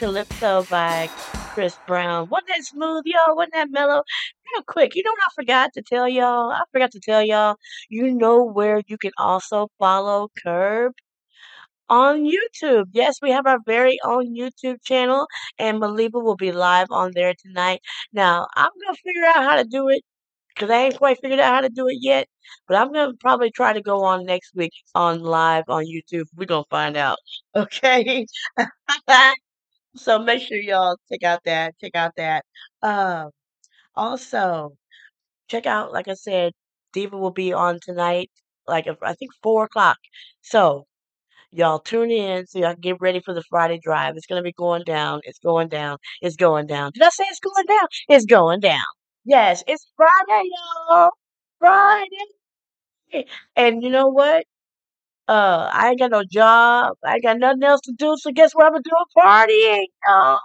Calypso by Chris Brown. Wasn't that smooth, y'all? Wasn't that mellow? Real quick, you know what I forgot to tell y'all? I forgot to tell y'all. You know where you can also follow Curb? On YouTube. Yes, we have our very own YouTube channel, and Maliba will be live on there tonight. Now, I'm going to figure out how to do it because I ain't quite figured out how to do it yet. But I'm to probably try to go on next week on live on YouTube. We're to find out. Okay. so make sure y'all check out that. Check out that. Um, also, check out, like I said, Diva will be on tonight, like I think four o'clock. So y'all tune in so y'all can get ready for the Friday drive. It's gonna be going down. It's going down. It's going down. Did I say it's going down? It's going down. Yes, it's Friday, y'all. Friday. And you know what? Uh, I ain't got no job. I ain't got nothing else to do. So guess what I'm gonna do? Partying, y'all.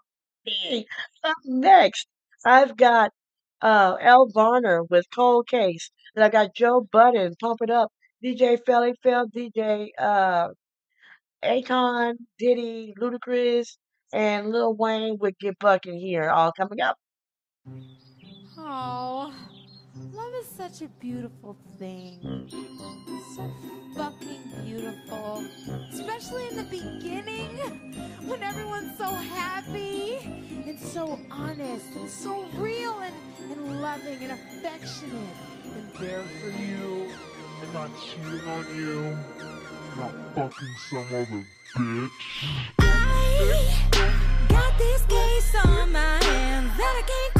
Up next, I've got uh Elle Varner with Cold Case. And I got Joe Budden, Pump It Up, DJ Felli Fel, DJ uh Akon, Diddy, Ludacris, and Lil Wayne with Get Buckin' here, all coming up. Oh, such a beautiful thing. So fucking beautiful. Especially in the beginning when everyone's so happy and so honest and so real and, and loving and affectionate and there for you. I'm not cheating on you. I'm not fucking some other bitch. I Got this case on my hands that I can't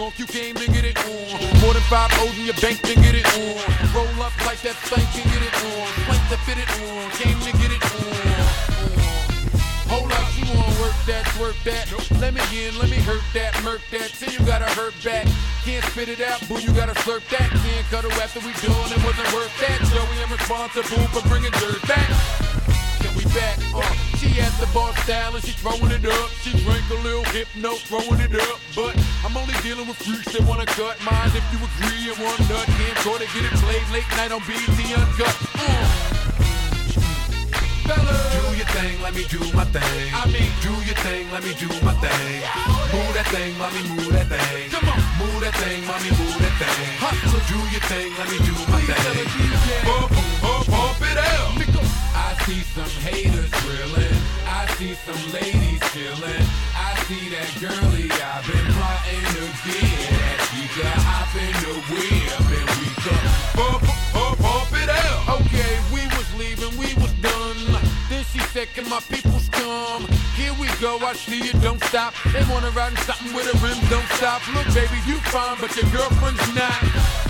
You came to get it on. More than five O's in your bank, then get it on. Roll up like that thing, can get it on. Plank to fit it on. Came to get it on. Hold up, you wanna work that, work that. Let me in, let me hurt that, murk that. Till you gotta hurt back. Can't spit it out, boo, you gotta slurp that. Can't cut her after we done, it wasn't worth that. Joey, I'm responsible for bringing dirt back. We back? Uh, she has the bar style and she throwing it up. She drank a little hypno, throwing it up. But I'm only dealing with freaks that wanna cut mine. If you agree, and one nut can't go to get it played late night on BET Uncut. Uh. Do your thing, let me do my thing. I mean, do your thing, let me do my thing. Move that thing, mommy, move that thing. Come on, move that thing, mommy, move that thing. Hustle, do your thing, let me do my thing. Pump, pump, pump it out. I see some haters drilling. I see some ladies chilling. I see that girlie I've been plotting to get. She could hop in the whip and we could pump, pump, pump it out. Okay, we was leaving, we was done. Then she said, Can my peoples come? Here we go, I see you, don't stop. They wanna ride in something with a rim, don't stop. Look, baby, you fine, but your girlfriend's not.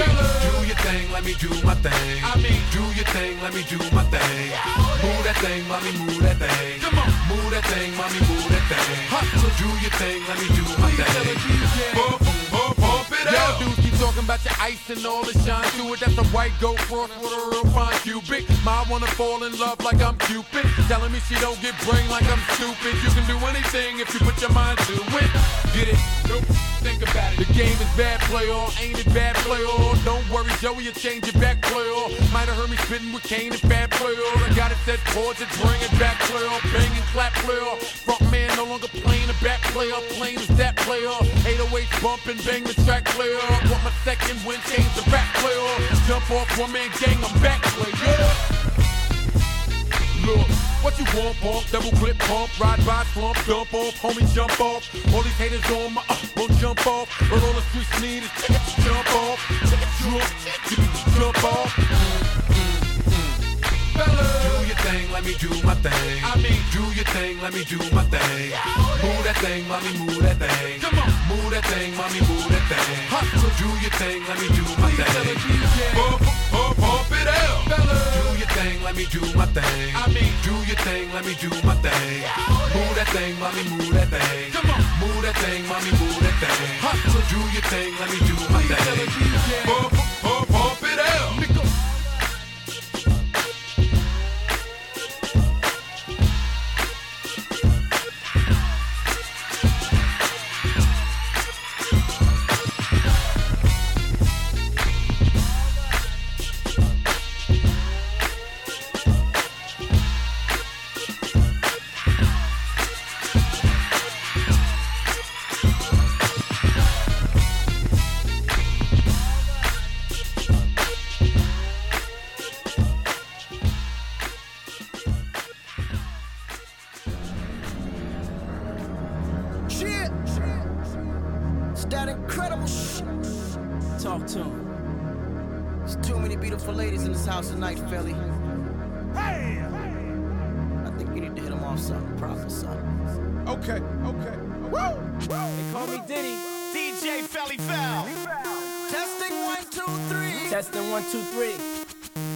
Do your thing, let me do my thing. I mean, do your thing, let me do my thing. Move that thing, mommy, move that thing. Come on, move that thing, mommy, move that thing. Hustle, do your thing, let me do my thing. Pump, pump, pump it dudes keep talking about your ice and all the shine to it. That's a white goat cross with a real fine cubic. Ma wanna fall in love like I'm Cupid. Telling me she don't get brain like I'm stupid. You can do anything if you put your mind to it. Get it? Nope. Think about it. The game is bad play all, ain't it bad play all? Don't worry, Joey, you change it back play all. Might have heard me spitting with Kane and bad play all. I got it set chords and bring it back play. Bang and clap play. Front man no longer playing the back play all. Playing is that play all. 808 bump and bang the track play all. My second win, change the rap play all. Jump off one man gang, I'm back play, yeah. Look, what you want, pump, double clip pump, ride by slump, jump off, homie, jump off. All these haters on my, uh, won't jump off. But all the streets need is jump off, jump, jump off. Mm, mm, mm. Fellas. Do your thing, let me do my thing. I mean, do your thing, let me do my thing. Move that thing, mommy, move that thing. Come on, move that thing, mommy, move that thing. Hustle, do your thing, let me do my thing. Pump, pump, pump it out. Fellas. Do your thing, let me do my thing. I mean, do your thing, let me do my thing. Move that thing, mommy, move that thing. Come on, move that thing, mommy, move that thing. Hustle, do your thing, let me do my thing. Pump, pump, pump it out. Okay, okay. Woo! They call me Diddy. DJ Felli Fel. Testing one, two, three. Testing one, two, three.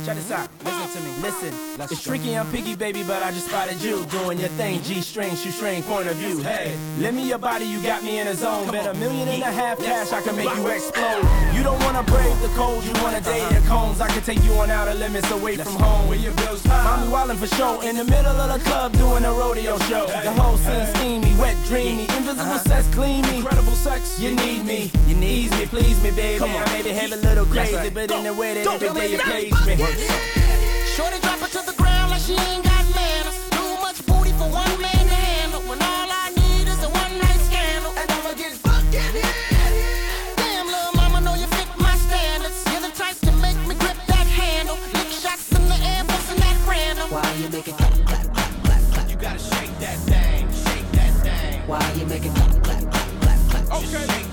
Check this out. Listen to me. Listen. It's tricky, I'm picky, baby, but I just spotted you doing your thing. G string, shoe string, point of view. Hey, lend me your body, you got me in a zone. Bet a million and a half cash, I can make you explode. You don't wanna brave the cold, you wanna date the cones. I can take you on outer limits away from home. Where your bills Mommy wildin' for show in the middle of the club doing a rodeo show. The whole scene steamy, wet, dreamy, invisible uh-huh. sex, clean me. Incredible sex, you need me, you need me, please me, baby. I maybe have a little crazy, but in the way that every day you please me. Shorty drop her to the ground like she ain't got manners. Too much booty for one man to handle. When all I need is a one night scandal, and I'ma get. Damn, little mama, know you fit my standards. You're the type to make me grip that handle. Shots in the air, busting that random. Why you making clap, clap, clap, clap, clap? You gotta shake that thing, shake that thing. Why you clap, clap, clap, clap, clap? Okay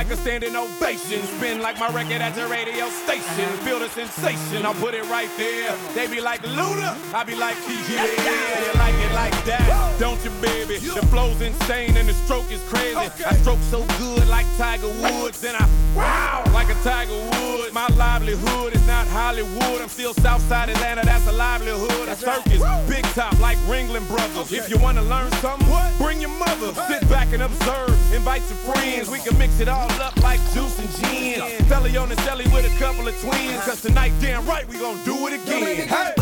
like a standing ovation. Spin like my record at the radio station. Feel the sensation, I'll put it right there. They be like Luda, I be like, yeah, you like it like that, don't you, baby? The flow's insane and the stroke is crazy. I stroke so good like Tiger Woods, and I wow like a Tiger Woods. My livelihood is not Hollywood. I'm still Southside Atlanta, that's a livelihood. A circus, big top like Ringling Brothers. If you wanna learn something, bring your mother. Sit back and observe, invite your friends. We can mix it all up like juice and gin. Felli on the celly with a couple of twins. Cause tonight, damn right, we gon' do it again. Hey.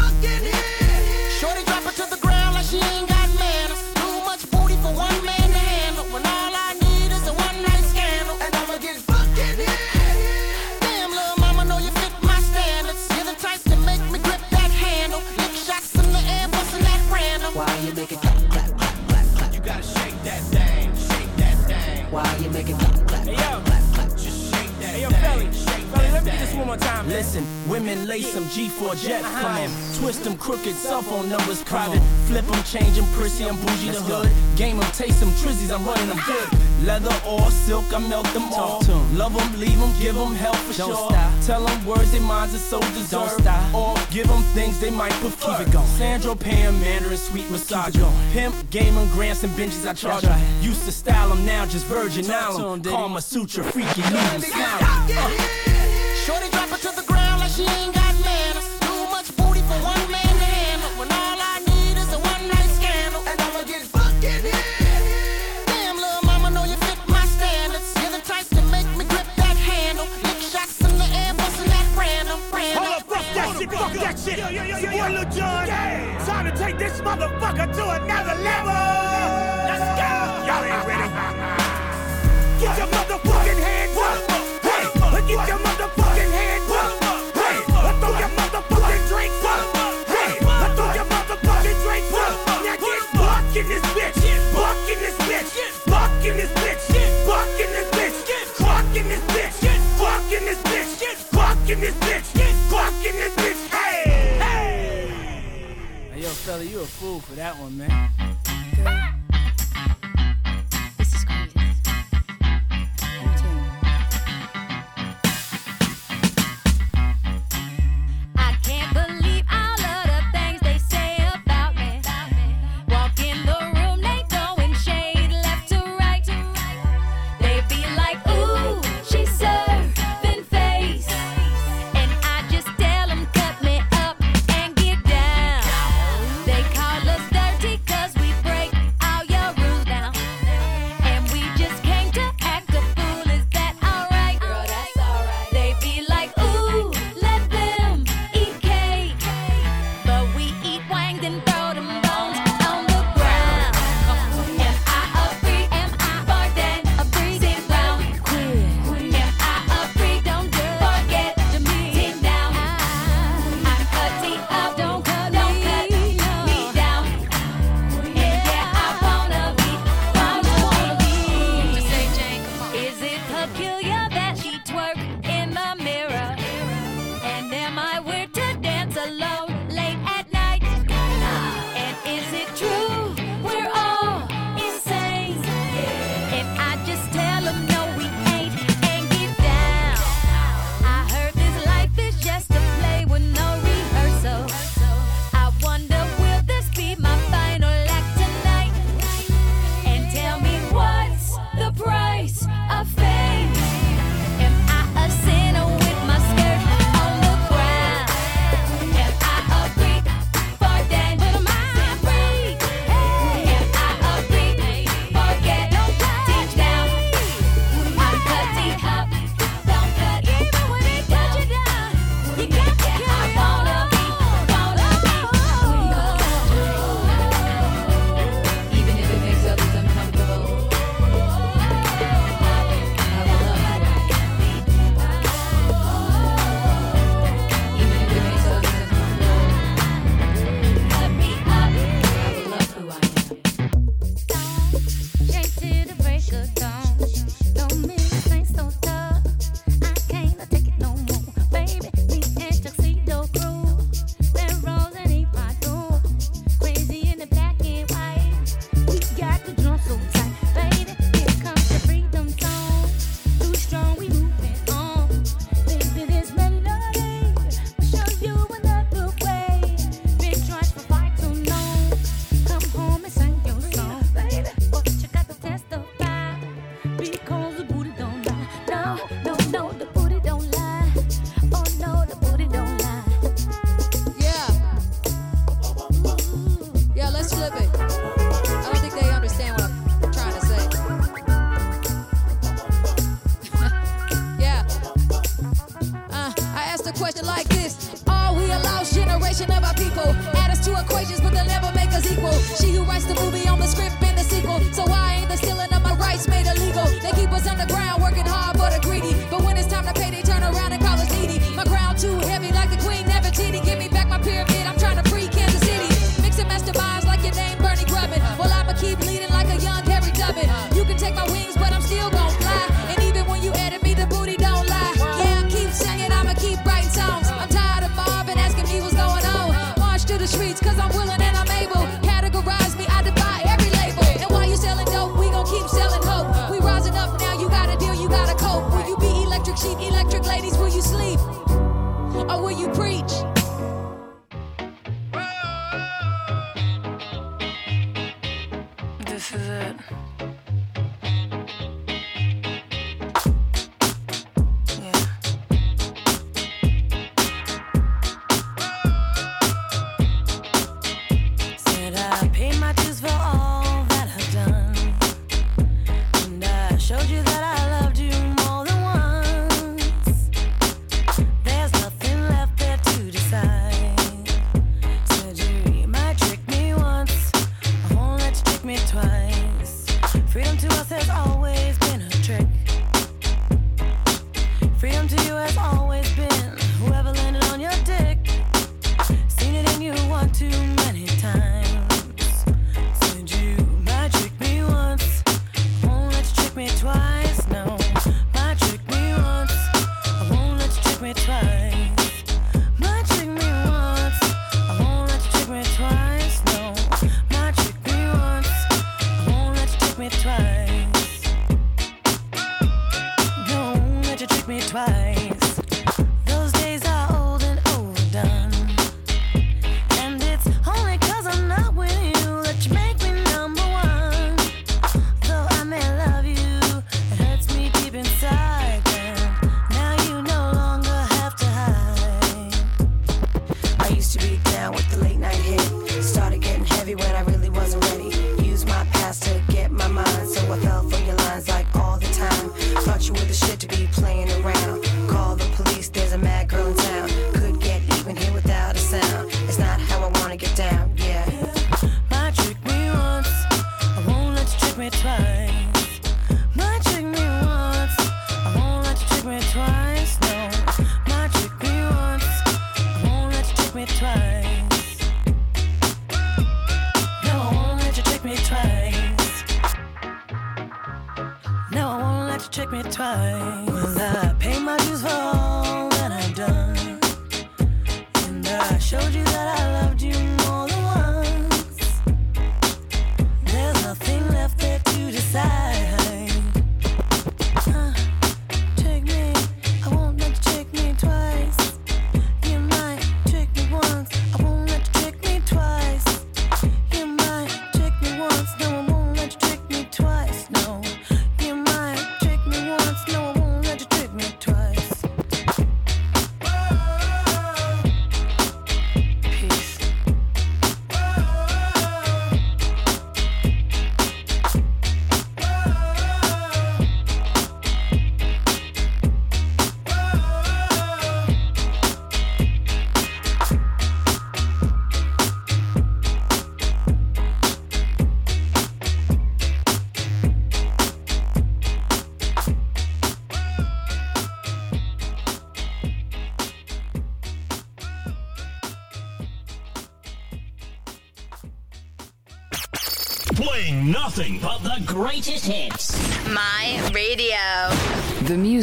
Shorty drop it to the ground like she ain't got manners. Too much booty for one man to handle. When all I need is a one night scandal. And I'ma get fucking it. Damn, little mama, know you fit my standards. You're the make me grip that handle. Make shots in the air, bustin' that random. Why you think it got me Why you make it clap, clap, clap, clap, let me get this one more time. Listen, women lace them G4 jets. Come on, twist them crooked cell phone numbers private. Flip them, change them, prissy, I'm bougie the hood. Game them, taste them, trizzies, I'm running them good. Leather or silk, I melt them Talk all. Love them, leave them, give them hell for Don't sure. stop. Tell them words they minds are so deserved. stop. Or give them things they might prefer. Keep it going. Sandro, Pam, Mandarin, sweet massage. Pimp, gaming, grants, and benches I charge. Right. Used to style them, now just Virgin 'em, Island. Diddy. Kama Sutra, freaky, leave them smiling. Shorty drop it to the ground like she ain't got manners. Too much booty for one man to handle. When all I need is a one night scandal. And I'ma get fucking it. Damn, little mama, know you fit my standards. You're the type to make me grip that handle. Lick shots in the air, busting that random, random. Hold up, fuck that shit, fuck that shit. It's your boy Lil Jon. Time to take this motherfucker to another level. Let's go. Y'all ain't ready. Get your motherfucking this bitch. Hey. Hey, yo, fella, you a fool for that one, man.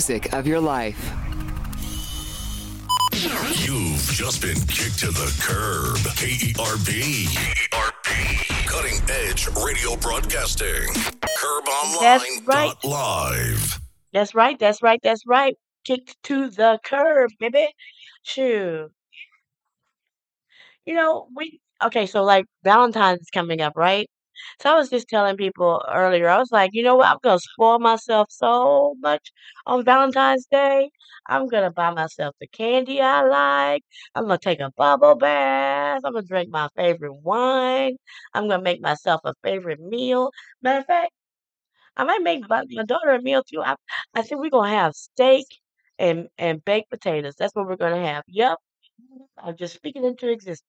music of your life. You've just been kicked to the curb. KERB. Cutting edge radio broadcasting. Curb online. That's right. Live. That's right. That's right. That's right. Kicked to the curb, baby. Shoot. You know, we okay, so like Valentine's coming up, right? So I was just telling people earlier, I was like, you know what? I'm gonna spoil myself so much on Valentine's Day. I'm gonna buy myself the candy I like. I'm gonna take a bubble bath. I'm gonna drink my favorite wine. I'm gonna make myself a favorite meal. Matter of fact, I might make my, daughter a meal too. I, I think we're gonna have steak and and baked potatoes. That's what we're gonna have. Yep. I'm just speaking into existence.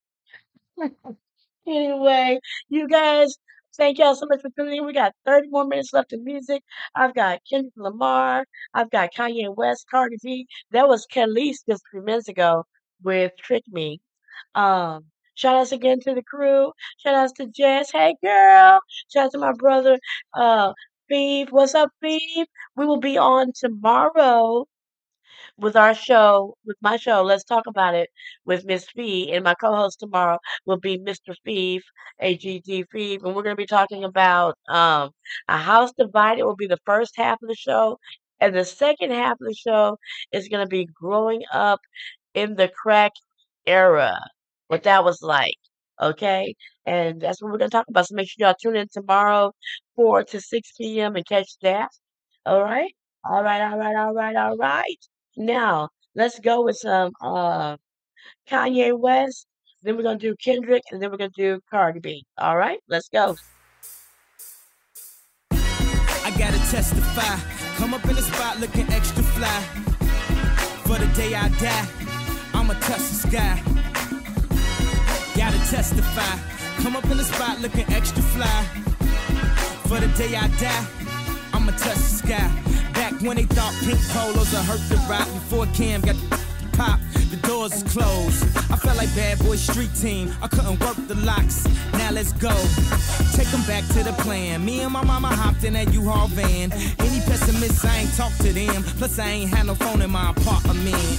Anyway, you guys, thank y'all so much for tuning in. We got 30 more minutes left of music. I've got Kendrick Lamar. I've got Kanye West, Cardi B. That was Khalees just few minutes ago with Trick Me. Um, shout outs again to the crew. Shout outs to Jess. Hey girl. Shout out to my brother, uh, Beef. What's up, Beef? We will be on tomorrow with our show, with my show, let's talk about it with Miss Fee. And my co host tomorrow will be Mr. Fee, AGD Fee. And we're going to be talking about um, A House Divided will be the first half of the show. And the second half of the show is going to be growing up in the crack era, what that was like. Okay. And that's what we're going to talk about. So make sure y'all tune in tomorrow, 4 to 6 p.m. and catch that. All right. All right. All right. All right. All right. Now, let's go with some uh Kanye West. Then we're gonna do Kendrick, and then we're gonna do Cardi B. All right, let's go. I gotta testify. Come up in the spot looking extra fly. For the day I die, I'ma touch the sky. Gotta testify. Come up in the spot looking extra fly. For the day I die, I'ma touch the sky. When they thought pink polos would hurt the rock before Cam got the pop, the doors is closed. I felt like bad boy street team. I couldn't work the locks. Now let's go. Take them back to the plan. Me and my mama hopped in that U-Haul van. Any pessimists, I ain't talk to them. Plus, I ain't had no phone in my apartment.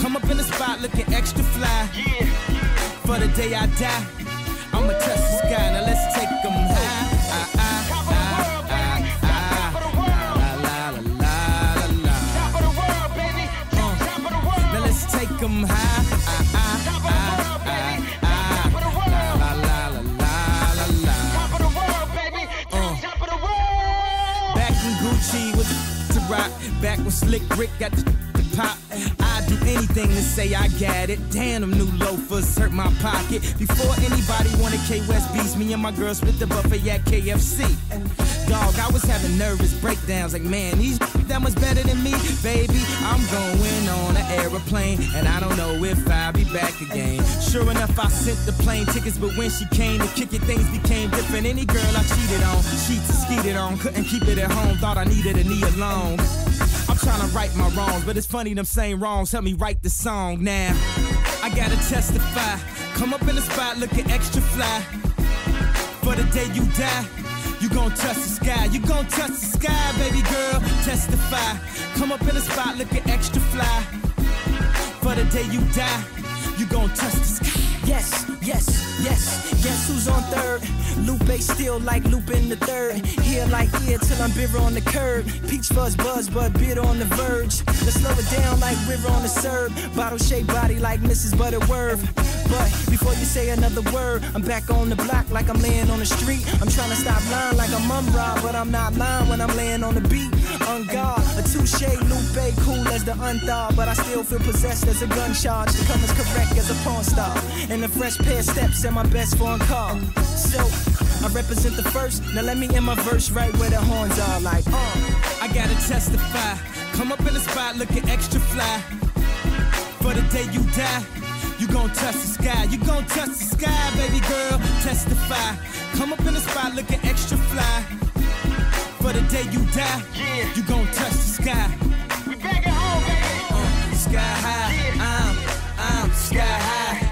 Come up in the spot looking extra fly. Yeah. For the day I die, I'ma touch the sky. Now let's take them high. Ah, ah, ah, ah, ah. Uh. Ah, ah, ah, ah, ah. Uh. Back when Slick Rick got the pop. Do anything to say I got it. Damn, them new loafers hurt my pocket. Before anybody wanted K West beats, me and my girl split the buffet at KFC. Dog, I was having nervous breakdowns like, man, these that much better than me, baby. I'm going on an aeroplane, and I don't know if I'll be back again. Sure enough, I sent the plane tickets, but when she came to kick it, things became different. Any girl I cheated on, sheets skeeted on, couldn't keep it at home, thought I needed a knee alone. I'm trying to right my wrongs, but it's funny them same wrongs help me write the song now. I gotta testify. Come up in the spot looking extra fly. For the day you die, you gon' touch the sky. You gon' touch the sky, baby girl. Testify. Come up in the spot looking extra fly. For the day you die, you gon' touch the sky. Yes, yes, yes. Guess who's on third? Lupe still like Lupin the third. Here like here till I'm bitter on the curb. Peach fuzz buzz, but bitter on the verge. Let's slow it down like river on the serve. Bottle shaped body like Mrs. Butterworth. But before you say another word, I'm back on the block like I'm laying on the street. I'm trying to stop lying like I'm Mumra, but I'm not lying when I'm laying on the beat. On guard, a touche, Lupe, cool as the unthaw, but I still feel possessed as a gun charge. To come as correct as a porn star. And a fresh pair steps and my best foreign car. So, I represent the first. Now let me end my verse right where the horns are like, uh. I gotta testify. Come up in the spot looking extra fly. For the day you die, you gon' touch the sky. You gon' touch the sky, baby girl. Testify. Come up in the spot looking extra fly. For the day you die, you gon' touch the sky. We back at home, baby. Uh, sky high, I'm, I'm sky high. I'm, I'm sky high.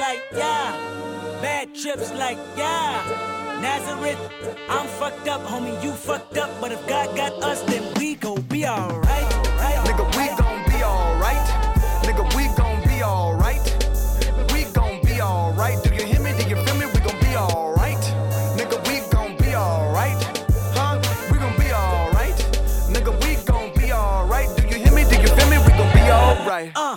Like yeah, bad trips like yeah. Nazareth, I'm fucked up, homie, you fucked up. But if God got us, then we gon' be alright. Right? Nigga, we gon' be alright. Nigga, we gon' be alright. We gon' be alright. Do you hear me? Do you feel me? We gon' be alright. Nigga, we gon' be alright. Huh? We gon' be alright. Nigga, we gon' be alright. Do you hear me? Do you feel me? We gon' be alright. Uh,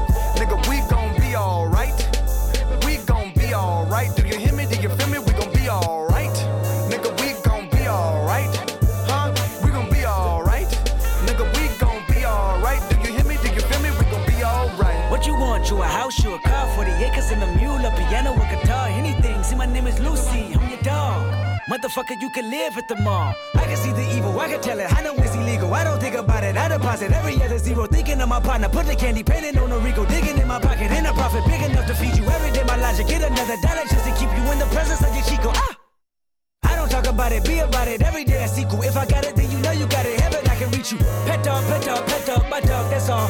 Want? A a car, 40 acres and a mule, a piano, a guitar, anything. See, my name is Lucy, I'm your dog. Motherfucker, you can live at the mall. I can see the evil, I can tell it. I know it's illegal. I don't think about it. I deposit every other zero. Thinking of my partner, put the candy painting on a Rico, digging in my pocket. In a profit big enough to feed you every day. My logic, get another dollar just to keep you in the presence of your Chico. Ah! I don't talk about it, be about it. Every day I sequel. If I got it, then you know you got it. Heaven, I can reach you. Pet dog, pet dog, pet dog, my dog, that's all.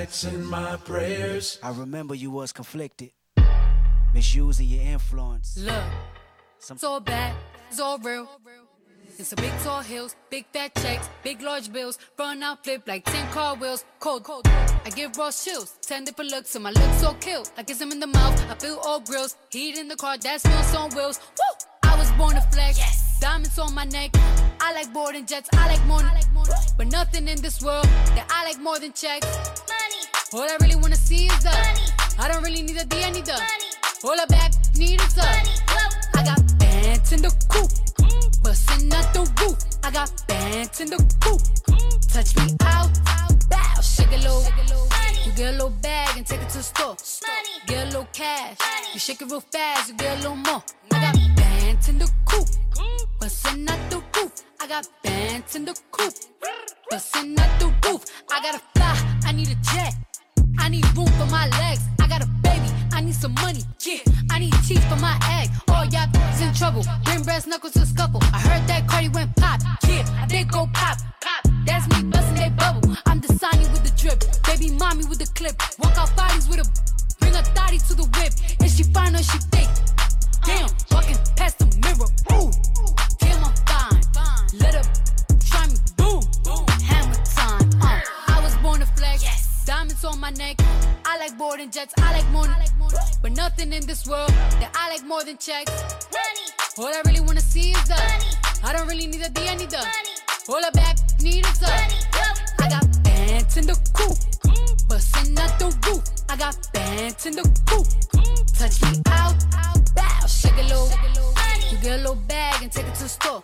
Nights and my prayers. I remember you was conflicted, misusing your influence. Look, it's all bad, it's all real. It's some big tall hills, big fat checks, big large bills, run out flip like 10 car wheels, cold, cold. I give raw chills, 10 different looks, and my looks so kill. I kiss him in the mouth, I feel all grills, heat in the car, that smells on wheels. Woo! I was born to flex, diamonds on my neck. I like boarding jets, I like more, but nothing in this world that I like more than checks. Money. All I really wanna see is the money. I don't really need a D, I need the money. All I back need is the money. I got bands in the coop, bustin' out the roof. I got bands in the coop. Touch me out, bow, shake a little. You get a little bag and take it to the store. Get a little cash, you shake it real fast, you get a little more. I got bands in the coop, bustin' out the roof. I got bands in the coop, bustin' out the roof. I gotta fly, I need a jet. I need room for my legs. I got a baby, I need some money. Yeah, I need teeth for my egg. All y'all in trouble. Bring brass knuckles to scuffle. I heard that Cardi went pop. Yeah, I did go pop. Pop. That's me busting that bubble. I'm the Sonny with the drip. Baby mommy with the clip. Walk out bodies with a. Bring a thotty to the whip. Is she fine or she thick? Damn, walking past the mirror. Ooh, damn, I'm fine. Let her try me. Boom, hammer time. Uh, I was born to flex. Diamonds on my neck. I like boarding jets. I like more, but nothing in this world that I like more than checks. All I really wanna see is the I don't really need a D, I need the All I back need is the I got bustin' out the roof. I got bands in the coop. Touch me out, bow, shake a little. You get a little bag and take it to the store.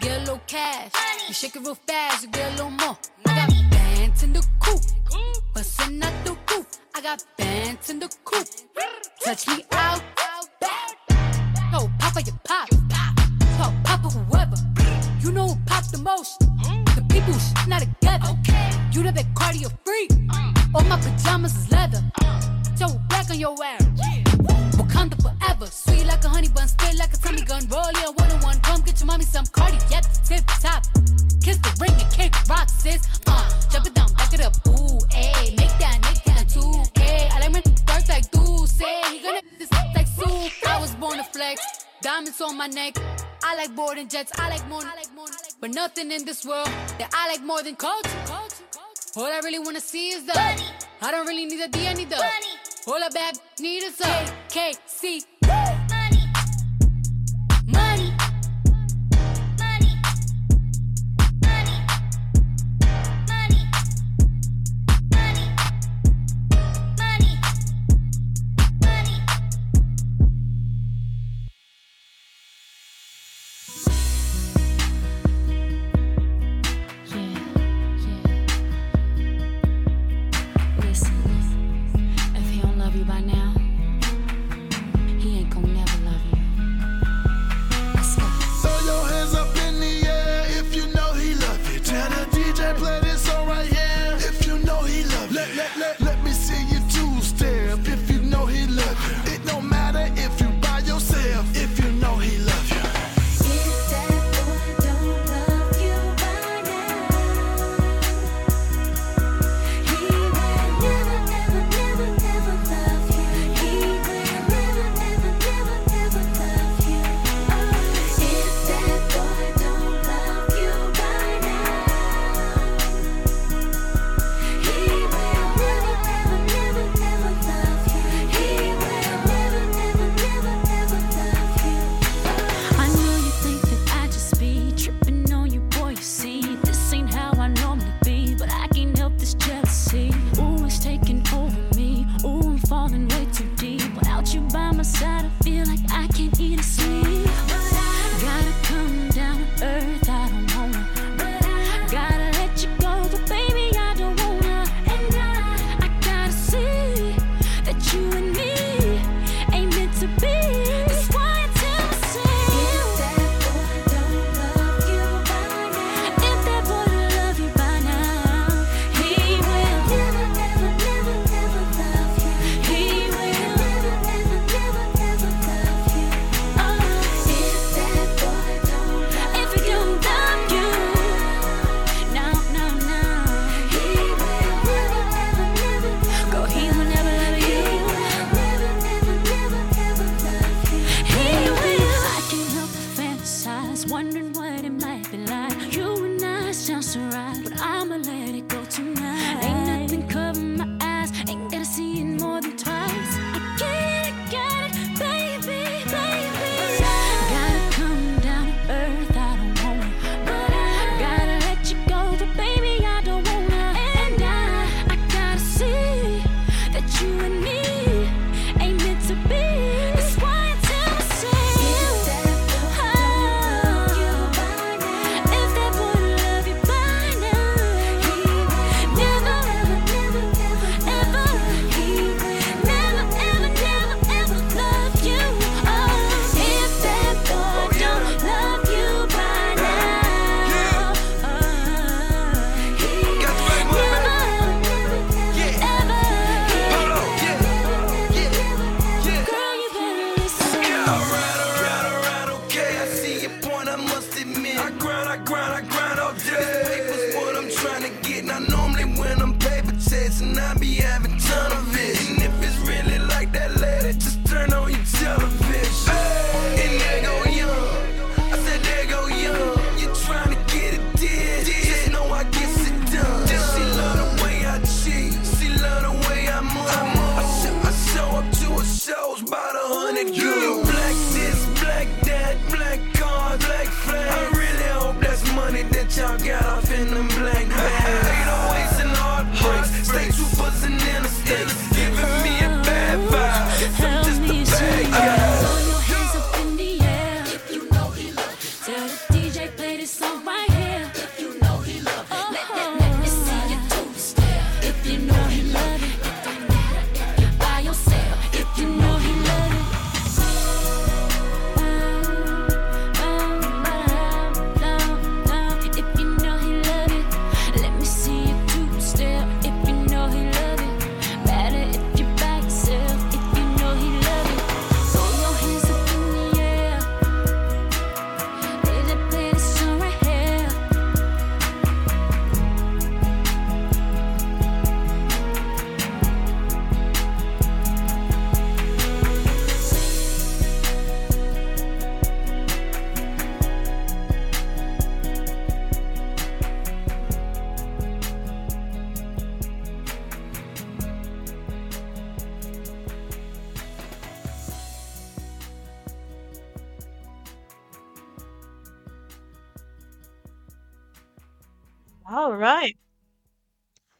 Get a little cash. You shake it real fast, you get a little more. I got bands in the coop. Bustin' out the roof. I got bands in the coop. Touch me out, bow. No, Papa, you pop. Pop, Papa, whoever. You know who pop the most. The people who not together. Okay. You the big cardio freak. All my pajamas is leather. Throw it back on your ass. Wakanda forever. Sweet like a honey bun, straight like a semi gun. Roll your one on one. Come get your mommy some cardiac tip top. Kiss the ring and kick rocks, sis. Uh, jump it down, back it up. Ooh, ayy. Make that, make that 2K. I like my dark like Deuce. He gonna this like soup. I was born to flex. Diamonds on my neck. I like boarding jets. I like more, I like more. But nothing in this world that I like more than culture. culture. All I really wanna see is the money. I don't really need a D, I need the money. All I bad need is a KC.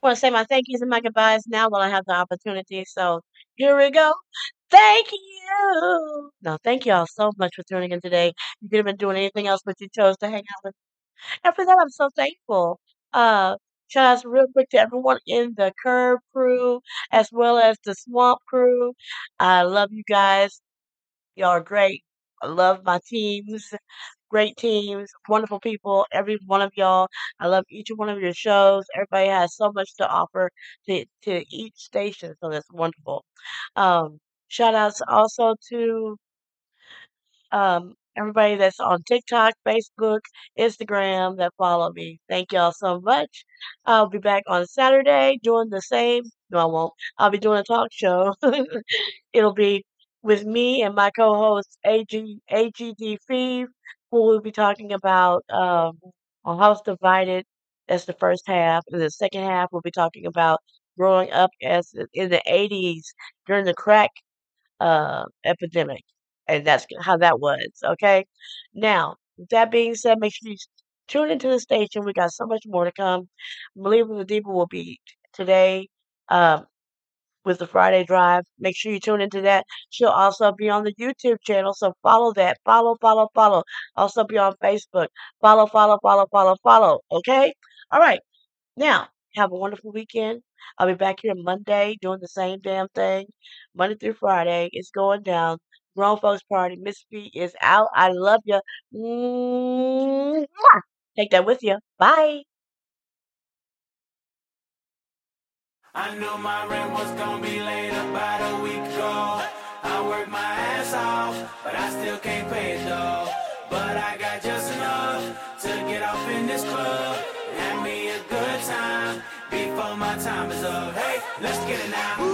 Want to say my thank yous and my goodbyes now while I have the opportunity. So here we go. Thank you. No, thank you all so much for tuning in today. You could have been doing anything else, but you chose to hang out with me. And for that, I'm so thankful. Uh, shout out real quick to everyone in the Curve crew as well as the Swamp crew. I love you guys. Y'all are great. I love my teams. Great teams, wonderful people, every one of y'all. I love each one of your shows. Everybody has so much to offer to, to each station, so that's wonderful. Um, shout outs also to um, everybody that's on TikTok, Facebook, Instagram that follow me. Thank y'all so much. I'll be back on Saturday doing the same. No, I won't. I'll be doing a talk show. It'll be with me and my co-host AG AGD Feeve, will be talking about um, on House Divided. That's the first half, and the second half we'll be talking about growing up as in the '80s during the crack uh, epidemic, and that's how that was. Okay. Now, with that being said, make sure you tune into the station. We got so much more to come. i Believing the Deeper will be today. Um, with the Friday Drive. Make sure you tune into that. She'll also be on the YouTube channel, so follow that. Follow, follow, follow. Also be on Facebook. Follow, follow, follow, follow, follow. Okay? All right. Now, have a wonderful weekend. I'll be back here Monday doing the same damn thing. Monday through Friday. It's going down. Grown folks party. Miss B is out. I love you. Take that with you. Bye. I knew my rent was gonna be late about a week ago. I worked my ass off, but I still can't pay it though. But I got just enough to get off in this club. Have me a good time before my time is up. Hey, let's get it now.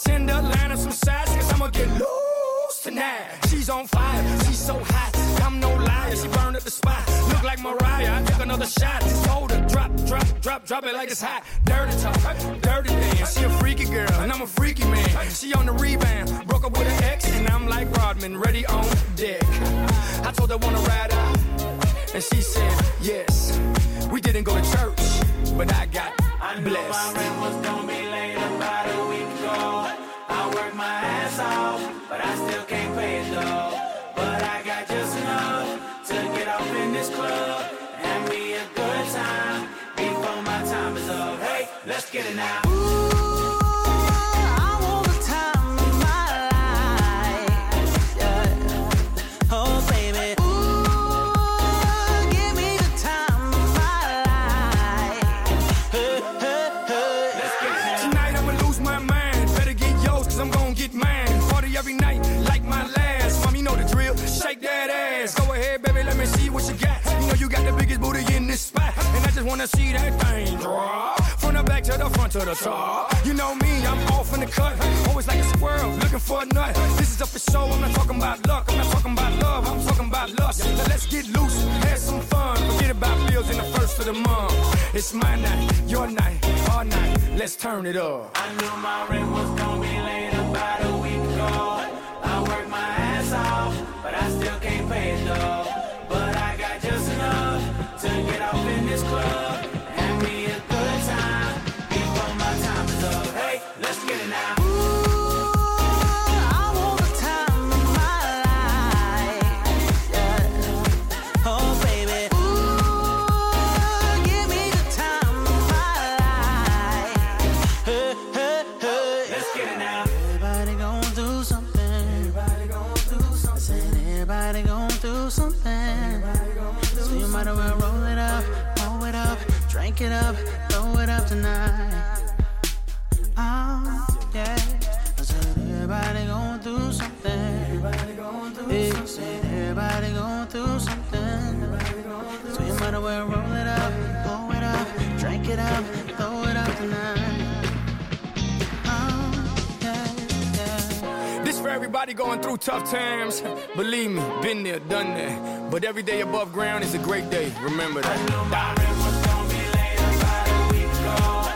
Bartender line up some sides, cause I'ma get loose tonight. She's on fire, she's so hot. I'm no liar, she burned up the spot. Look like Mariah, I took another shot. Told her drop, drop, drop, drop it like it's hot. Dirty talk, dirty dance. She a freaky girl, and I'm a freaky man. She on the rebound, broke up with an ex, and I'm like Rodman, ready on deck. I told her wanna ride out. And she said, yes. We didn't go to church, but I got I knew my rent was gonna be late about a ago. I worked my ass off, but I still can't pay it though. But I got just enough to get off in this club. Have me a good time before my time is up. Hey, let's get it now. Wanna see that thing drop. From the back to the front to the top. You know me, I'm off in the cut. Always like a squirrel, looking for a nut. This is up for show, I'm not talking about luck. I'm not talking about love, I'm talking about lust. Now let's get loose, have some fun. Forget about bills in the first of the month. It's my night, your night, our night. Let's turn it up. I knew my rent was gonna be late about a week ago. I worked my ass off, but I still can't drink it up, throw it up tonight. Oh, yeah. I said everybody gon' do something. Everybody gon' do yeah, something. Said everybody gon' do something. So you might as well roll it up, blow it up, drink it up, throw it up tonight. Oh, yeah, yeah. This for everybody going through tough times. Believe me, been there, done that. But every day above ground is a great day. Remember that. Oh,